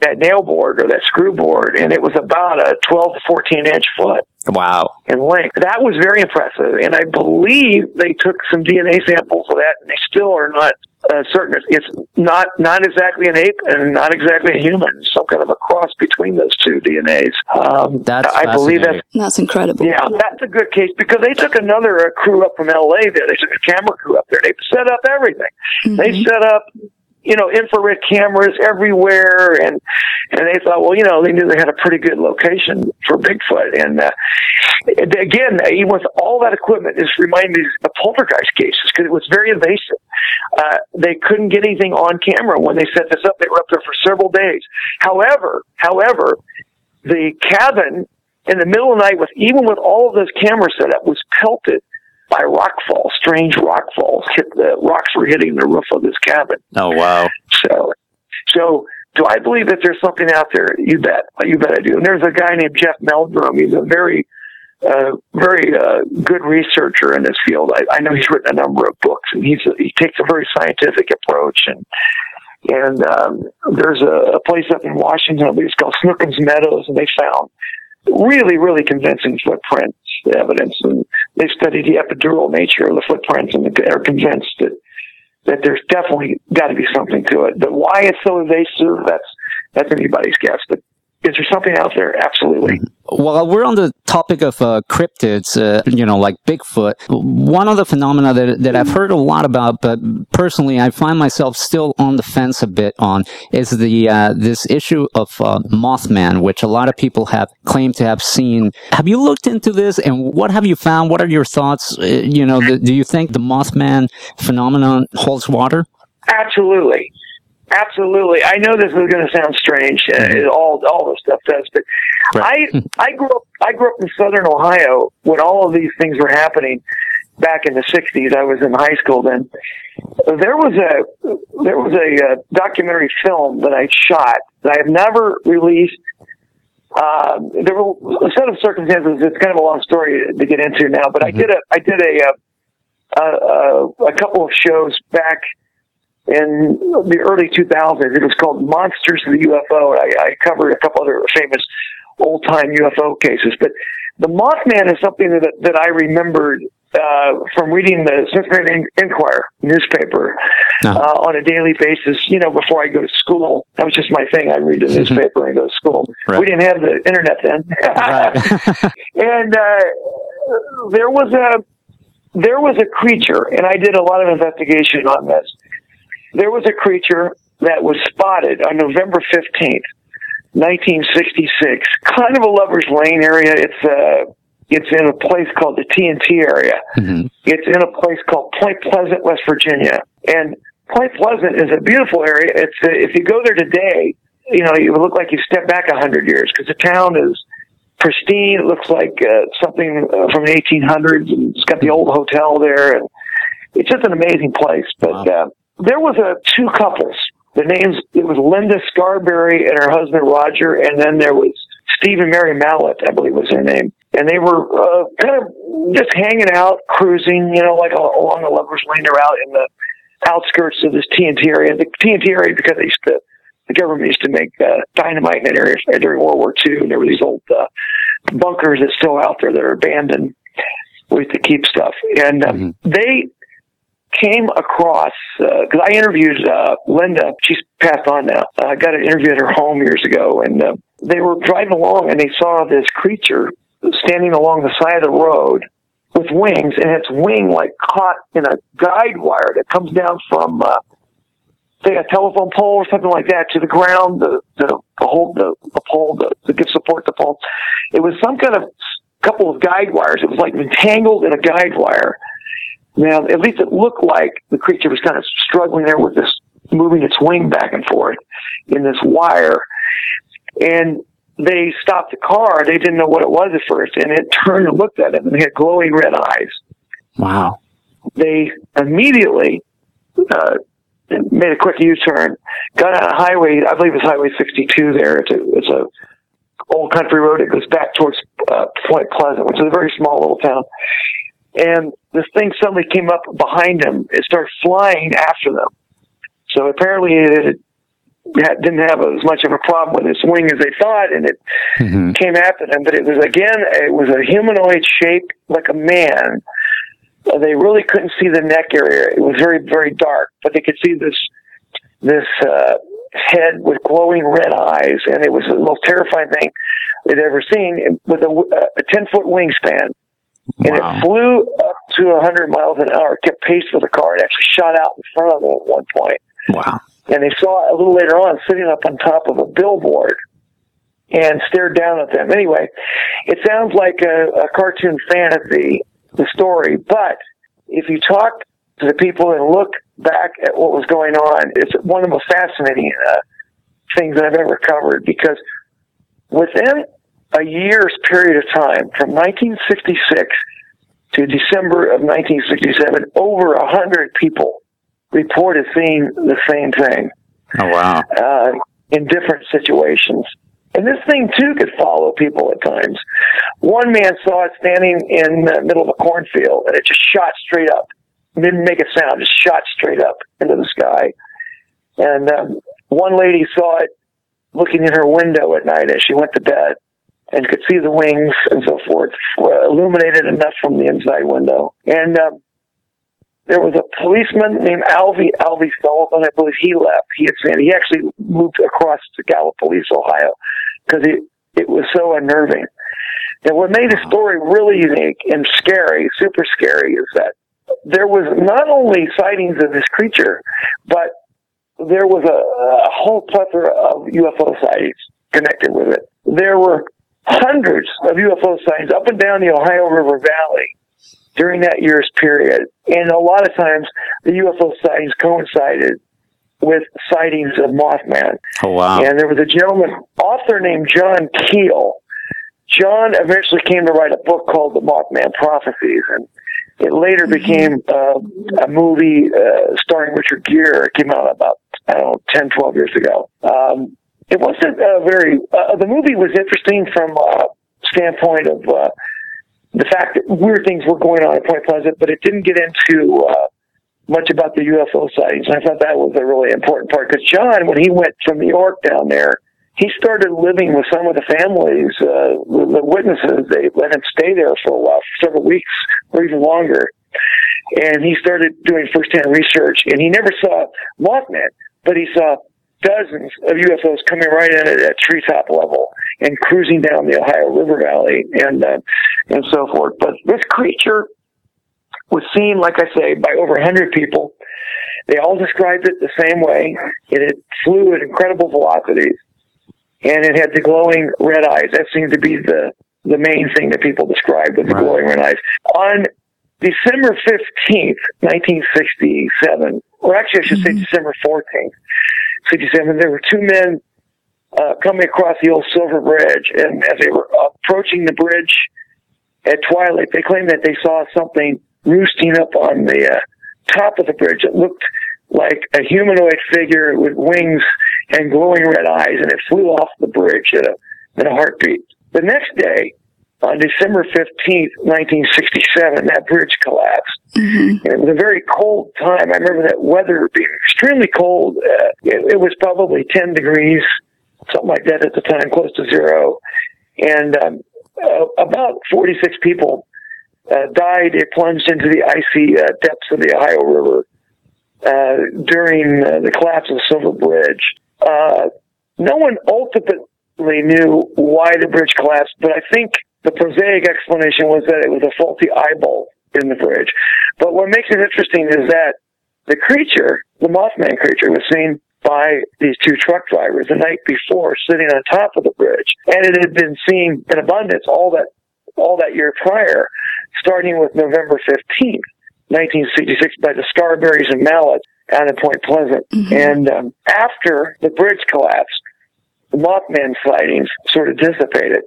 that nail board or that screw board, and it was about a 12 to 14 inch foot Wow. in length. That was very impressive, and I believe they took some DNA samples of that, and they still are not uh, certain. It's not not exactly an ape and not exactly a human. Some kind of a cross between those two DNAs. Um, That's I believe that's. That's incredible. yeah, that's a good case because they took another uh, crew up from LA there. They took a camera crew up there. They set up everything. They Mhm. set up you know, infrared cameras everywhere, and and they thought, well, you know, they knew they had a pretty good location for Bigfoot, and uh, again, even with all that equipment, this reminded me of poltergeist cases because it was very invasive. Uh, they couldn't get anything on camera when they set this up. They were up there for several days. However, however, the cabin in the middle of the night, with even with all of those cameras set up, was pelted by rockfalls, strange rockfalls. Hit the rocks were hitting the roof of this cabin. Oh wow! So, so do I believe that there's something out there? You bet. You bet I do. And there's a guy named Jeff Meldrum. He's a very, uh, very uh, good researcher in this field. I, I know he's written a number of books, and he's a, he takes a very scientific approach. And and um, there's a, a place up in Washington, I believe it's called Skookums Meadows, and they found really, really convincing footprints evidence, and they studied the epidermal nature of the footprints, and are convinced that that there's definitely got to be something to it. But why it's so invasive, that's that's anybody's guess. But is there something out there? Absolutely. While we're on the topic of uh, cryptids, uh, you know, like Bigfoot, one of the phenomena that, that I've heard a lot about, but personally I find myself still on the fence a bit on, is the uh, this issue of uh, Mothman, which a lot of people have claimed to have seen. Have you looked into this, and what have you found? What are your thoughts? Uh, you know, the, do you think the Mothman phenomenon holds water? Absolutely. Absolutely. I know this is going to sound strange. Uh, Mm-hmm. all all this stuff does, but Right. I I grew up I grew up in Southern Ohio when all of these things were happening. Back in the '60s, I was in high school then. There was a there was a, uh documentary film that I shot that I have never released. Uh, there were a set of circumstances. It's kind of a long story to get into now, but I did a I did a, uh, a, a, a couple of shows back in the early 2000s. It was called Monsters of the UFO. I, I covered a couple other famous old time UFO cases, but the Mothman is something that that I remembered uh, from reading the Cincinnati Enquirer newspaper Uh-huh. uh, on a daily basis. You know, before I go to school, that was just my thing. I'd read the newspaper and go to school. Right. We didn't have the internet then, and uh, there was a there was a creature, and I did a lot of investigation on this. There was a creature that was spotted on November fifteenth, nineteen sixty six, kind of a lovers lane area. It's uh it's in a place called the TNT area. Mhm. It's in a place called Point Pleasant, West Virginia, and Point Pleasant is a beautiful area. It's uh, if you go there today, you know, it would look like you step back a hundred years because the town is pristine. It looks like uh, something uh, from the 1800s, and it's got the old hotel there, and it's just an amazing place. But uh, there was a two couples. The names it was Linda Scarberry and her husband Roger, and then there was Steve and Mary Mallette, I believe was their name, and they were uh, kind of just hanging out, cruising, you know, like al- along the lovers lane. They're out in the outskirts of this TNT area. The TNT area because they used to, the government used to make uh, dynamite in that area during World War II, and there were these old uh, bunkers that's still out there that are abandoned. We used to keep stuff, and um, they came across because I interviewed uh, Linda. She's passed on now. I got an interview at her home years ago, and uh, they were driving along and they saw this creature standing along the side of the road with wings, and its wing like caught in a guide wire that comes down from. Uh, Say a telephone pole or something like that to the ground, the the, the hold the, the pole to, to give support the pole. It was some kind of couple of guide wires. It was like entangled in a guide wire, now, at least it looked like the creature was kind of struggling there with this, moving its wing back and forth in this wire. And they stopped the car. They didn't know what it was at first, and it turned and looked at them and he had glowing red eyes. Wow. They immediately uh, made a quick U-turn, got on a highway. I believe it's Highway 62. There, it's a, it's a old country road. It goes back towards uh, Point Pleasant, which is a very small little town and this thing suddenly came up behind him. It started flying after them. So apparently it didn't have as much of a problem with its wing as they thought, and it Mhm. came after them. But it was again, it was a humanoid shape like a man. They really couldn't see the neck area; it was very, very dark, but they could see this this uh, head with glowing red eyes, and it was the most terrifying thing they'd ever seen, with a, a ten foot wingspan and Wow. it flew up to 100 miles an hour, kept pace with the car. It actually shot out in front of them at one point. Wow. and they saw it a little later on sitting up on top of a billboard and stared down at them. Anyway, it sounds like a, a cartoon fantasy, the story, but if you talk to the people and look back at what was going on, it's one of the most fascinating uh, things that I've ever covered because within a year's period of time, from 1966 to December of 1967, over a hundred people reported seeing the same thing Oh wow. uh, in different situations. And this thing too could follow people at times. One man saw it standing in the middle of a cornfield, and it just shot straight up. Didn't make a sound, just shot straight up into the sky. And um, one lady saw it looking in her window at night as she went to bed, and could see the wings and so forth, were illuminated enough from the inside window. And um, there was a policeman named Alvy Alvy Sullivan. I believe he left. He had he actually moved across to Gallipolis, Ohio, because it it was so unnerving. And what made the story really unique and scary, super scary, is that there was not only sightings of this creature, but there was a, a whole plethora of UFO sightings connected with it. There were hundreds of UFO sightings up and down the Ohio River Valley during that year's period. And a lot of times the UFO sightings coincided with sightings of Mothman. Oh wow. And there was a gentleman, author named John Keel. John eventually came to write a book called The Mothman Prophecies, and it later became uh, a movie uh, starring Richard Gere. It came out about, I don't know, 10, 12 years ago. Um, it wasn't uh, very, uh, the movie was interesting from a standpoint of uh, the fact that weird things were going on at Point Pleasant, but it didn't get into uh, much about the UFO sightings. And I thought that was a really important part because John, when he went from New York down there, he started living with some of the families, uh, the witnesses. They let him stay there for a while, for several weeks or even longer. And he started doing firsthand research. And he never saw Mothman, but he saw dozens of UFOs coming right in at, at treetop level and cruising down the Ohio River Valley and uh, and so forth. But this creature was seen, like I say, by over 100 people. They all described it the same way. It had flew at incredible velocities, and it had the glowing red eyes. That seemed to be the the main thing that people described with the glowing red eyes. On December 15th, 1967, or actually I should say December 14th, 67, there were two men uh, coming across the old Silver Bridge, and as they were approaching the bridge at twilight, they claimed that they saw something roosting up on the uh, top of the bridge. It looked like a humanoid figure with wings and glowing red eyes, and it flew off the bridge at a, at a heartbeat. The next day, on December 15th, 1967, that bridge collapsed. And it was a very cold time. I remember that weather being extremely cold. Uh, it, it was probably 10 degrees, something like that at the time, close to zero. And um, uh, about 46 people uh, died. It plunged into the icy uh, depths of the Ohio River uh, during uh, the collapse of the Silver Bridge. Uh, no one ultimately knew why the bridge collapsed, but I think the prosaic explanation was that it was a faulty eyebar in the bridge. But what makes it interesting is that the creature, the Mothman creature, was seen by these two truck drivers the night before, sitting on top of the bridge, and it had been seen in abundance all that all that year prior, starting with November fifteenth, nineteen sixty six, by the Scarberries and Mallettes out of Point Pleasant, and um, after the bridge collapsed, the Mothman sightings sort of dissipated.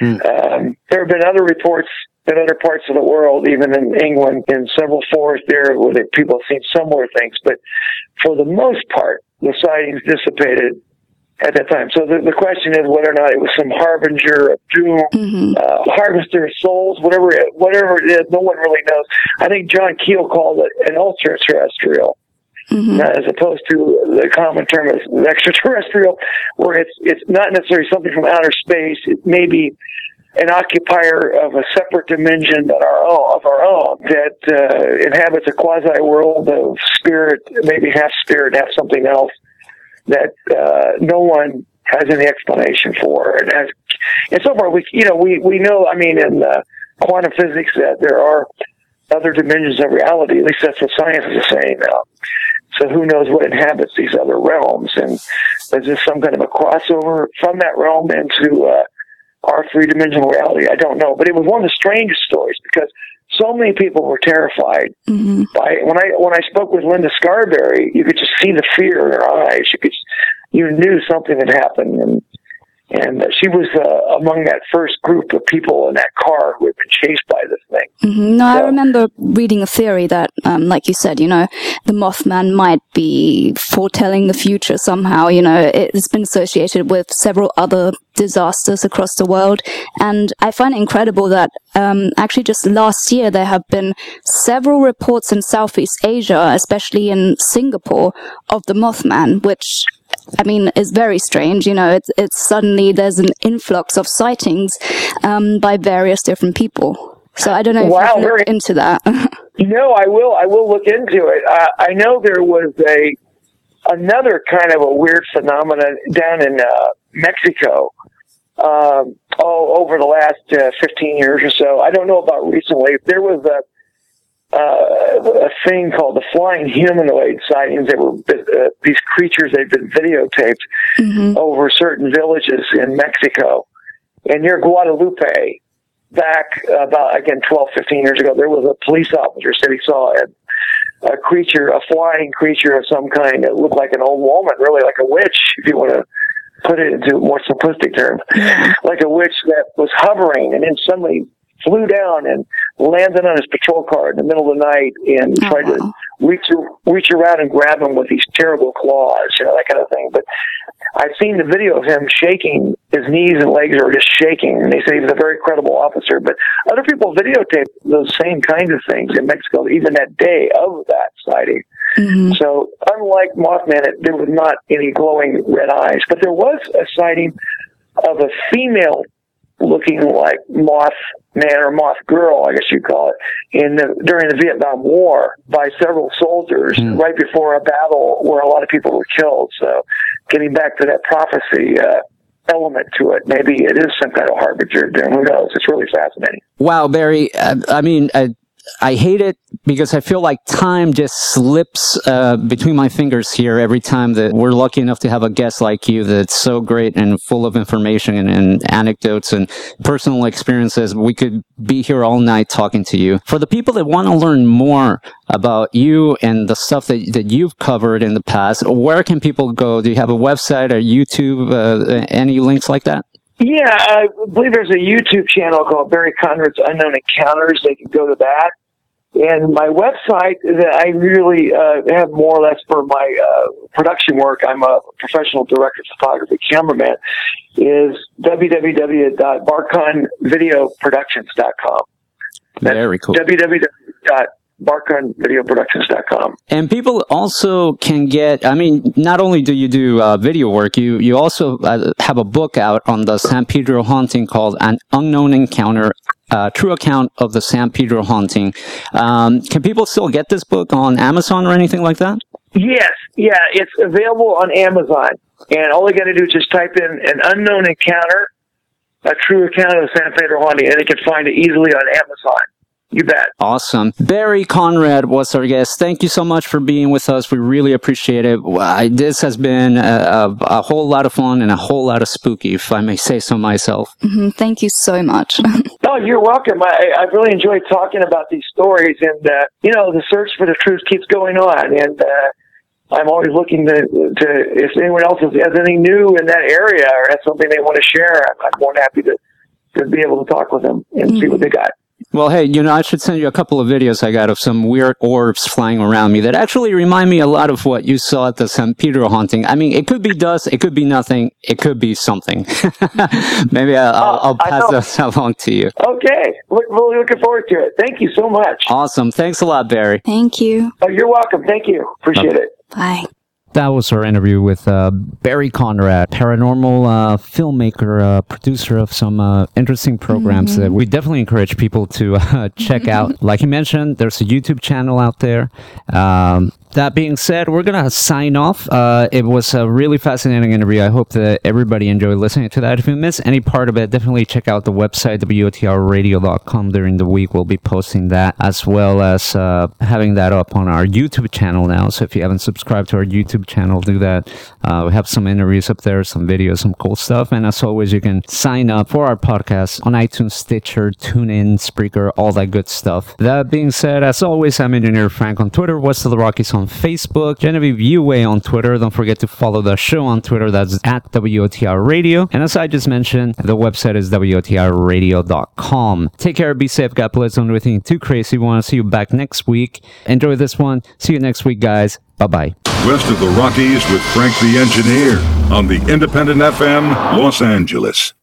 Um, there have been other reports in other parts of the world, even in England, in several forests there, where people have seen similar things. But for the most part, the sightings dissipated at that time. So the, the question is whether or not it was some harbinger of doom, uh, harvester of souls, whatever it, whatever it is. No one really knows. I think John Keel called it an ultra terrestrial uh, as opposed to the common term as extraterrestrial, where it's it's not necessarily something from outer space. It may be an occupier of a separate dimension our own, of our own that uh, inhabits a quasi world of spirit, maybe half spirit, half something else that uh, no one has any explanation for. And, as, and so far, we you know we we know. I mean, in uh, quantum physics, that there are other dimensions of reality. At least that's what science is saying now. So who knows what inhabits these other realms? And is this some kind of a crossover from that realm into uh, our three dimensional reality? I don't know, but it was one of the strangest stories because so many people were terrified. hmm By when I when I spoke with Linda Scarberry, you could just see the fear in her eyes. You could you knew something had happened, and and she was uh, among that first group of people in that car who had been chased by this thing. hmm No, I remember reading a theory that, um, like you said, you know, the Mothman might be foretelling the future somehow. You know, it's been associated with several other disasters across the world, and I find it incredible that um, actually just last year there have been several reports in Southeast Asia, especially in Singapore, of the Mothman, which I mean, is very strange. You know, it's, it's suddenly there's an influx of sightings um, by various different people. So I don't know if Wow, you've looked very- into that. No, I will. I will look into it. Uh, I know there was a another kind of a weird phenomenon down in uh, Mexico. Um, oh, over the last uh, 15 years or so. I don't know about recently. There was a uh, a thing called the flying humanoid sightings. They were uh, these creatures. They've been videotaped hmm over certain villages in Mexico. And near Guadalupe, back about, again, 12, 15 years ago, there was a police officer said he saw a, a creature, a flying creature of some kind that looked like an old woman, really like a witch, if you want to put it into more simplistic terms, like a witch that was hovering and then suddenly flew down and landed on his patrol car in the middle of the night and Oh, tried wow. to reach reach around and grab him with these terrible claws, you know, that kind of thing. But I've seen the video of him shaking, his knees and legs are just shaking, and they say he was a very credible officer. But other people videotaped those same kinds of things in Mexico, even that day of that sighting. hmm So, unlike Mothman, it, there was not any glowing red eyes, but there was a sighting of a female looking like moth man or Moth Girl, I guess you'd call it, in the, during the Vietnam War by several soldiers Hmm. right before a battle where a lot of people were killed. So, getting back to that prophecy uh, element to it, maybe it is some kind of harbinger. Who knows? It's really fascinating. Wow, Barry. Uh, I mean, I, I hate it because I feel like time just slips uh, between my fingers here every time that we're lucky enough to have a guest like you that's so great and full of information and, and anecdotes and personal experiences. We could be here all night talking to you. For the people that want to learn more about you and the stuff that, that you've covered in the past, where can people go? Do you have a website or YouTube? Uh, any links like that? Yeah, I believe there's a YouTube channel called Barry Conrad's Unknown Encounters. They can go to that. And my website that I really uh, have more or less for my uh, production work. I'm a professional director of photography, cameraman. Is www.barconvideoproductions.com. That's Very cool. www.barconvideoproductions.com. And people also can get, I mean, not only do you do uh, video work, you, you also uh, have a book out on the San Pedro haunting called An Unknown Encounter, uh, True Account of the San Pedro Haunting. Um, can people still get this book on Amazon or anything like that? Yes, yeah, it's available on Amazon, and all they got to do is just type in an unknown encounter, a true account of the San Pedro haunting, and they can find it easily on Amazon. You bet. Awesome. Barry Conrad was our guest. Thank you so much for being with us. We really appreciate it. I- This has been a, a, a whole lot of fun and a whole lot of spooky, if I may say so myself. hmm Thank you so much. Oh, you're welcome. I, I've really enjoyed talking about these stories, and uh, you know, the search for the truth keeps going on, and uh, I'm always looking to, to if anyone else has, has anything new in that area or has something they want to share, I'm, I'm more than happy to to be able to talk with them and see what they got. Well, hey, you know, I should send you a couple of videos I got of some weird orbs flying around me that actually remind me a lot of what you saw at the San Pedro haunting. I mean, it could be dust, it could be nothing, it could be something. Maybe I'll, uh, I'll, I'll pass know. those along to you. Okay, look, really looking forward to it. Thank you so much. Awesome. Thanks a lot, Barry. Thank you. Oh, you're welcome. Thank you. Appreciate it. Bye. That was our interview with uh, Barry Conrad, paranormal uh, filmmaker, uh, producer of some uh, interesting programs that we definitely encourage people to uh, check out. Like you mentioned, there's a YouTube channel out there. Um, That being said, we're gonna sign off. Uh, it was a really fascinating interview. I hope that everybody enjoyed listening to that. If you missed any part of it, definitely check out the website wotrradio.com during the week. We'll be posting that as well as uh, having that up on our YouTube channel now. So if you haven't subscribed to our YouTube channel, do that. Uh, we have some interviews up there, some videos, some cool stuff. And as always, you can sign up for our podcast on iTunes, Stitcher, TuneIn, Spreaker, all that good stuff. That being said, as always, I'm Engineer Frank on Twitter, West of the Rockies on Facebook, Genevieve Uwe on Twitter. Don't forget to follow the show on Twitter. That's at WOTR Radio. And as I just mentioned, the website is WOTRradio.com. Take care, be safe, God bless. Don't do anything too crazy. We want to see you back next week. Enjoy this one. See you next week, guys. Bye bye. West of the Rockies with Frank the Engineer on the Independent FM, Los Angeles.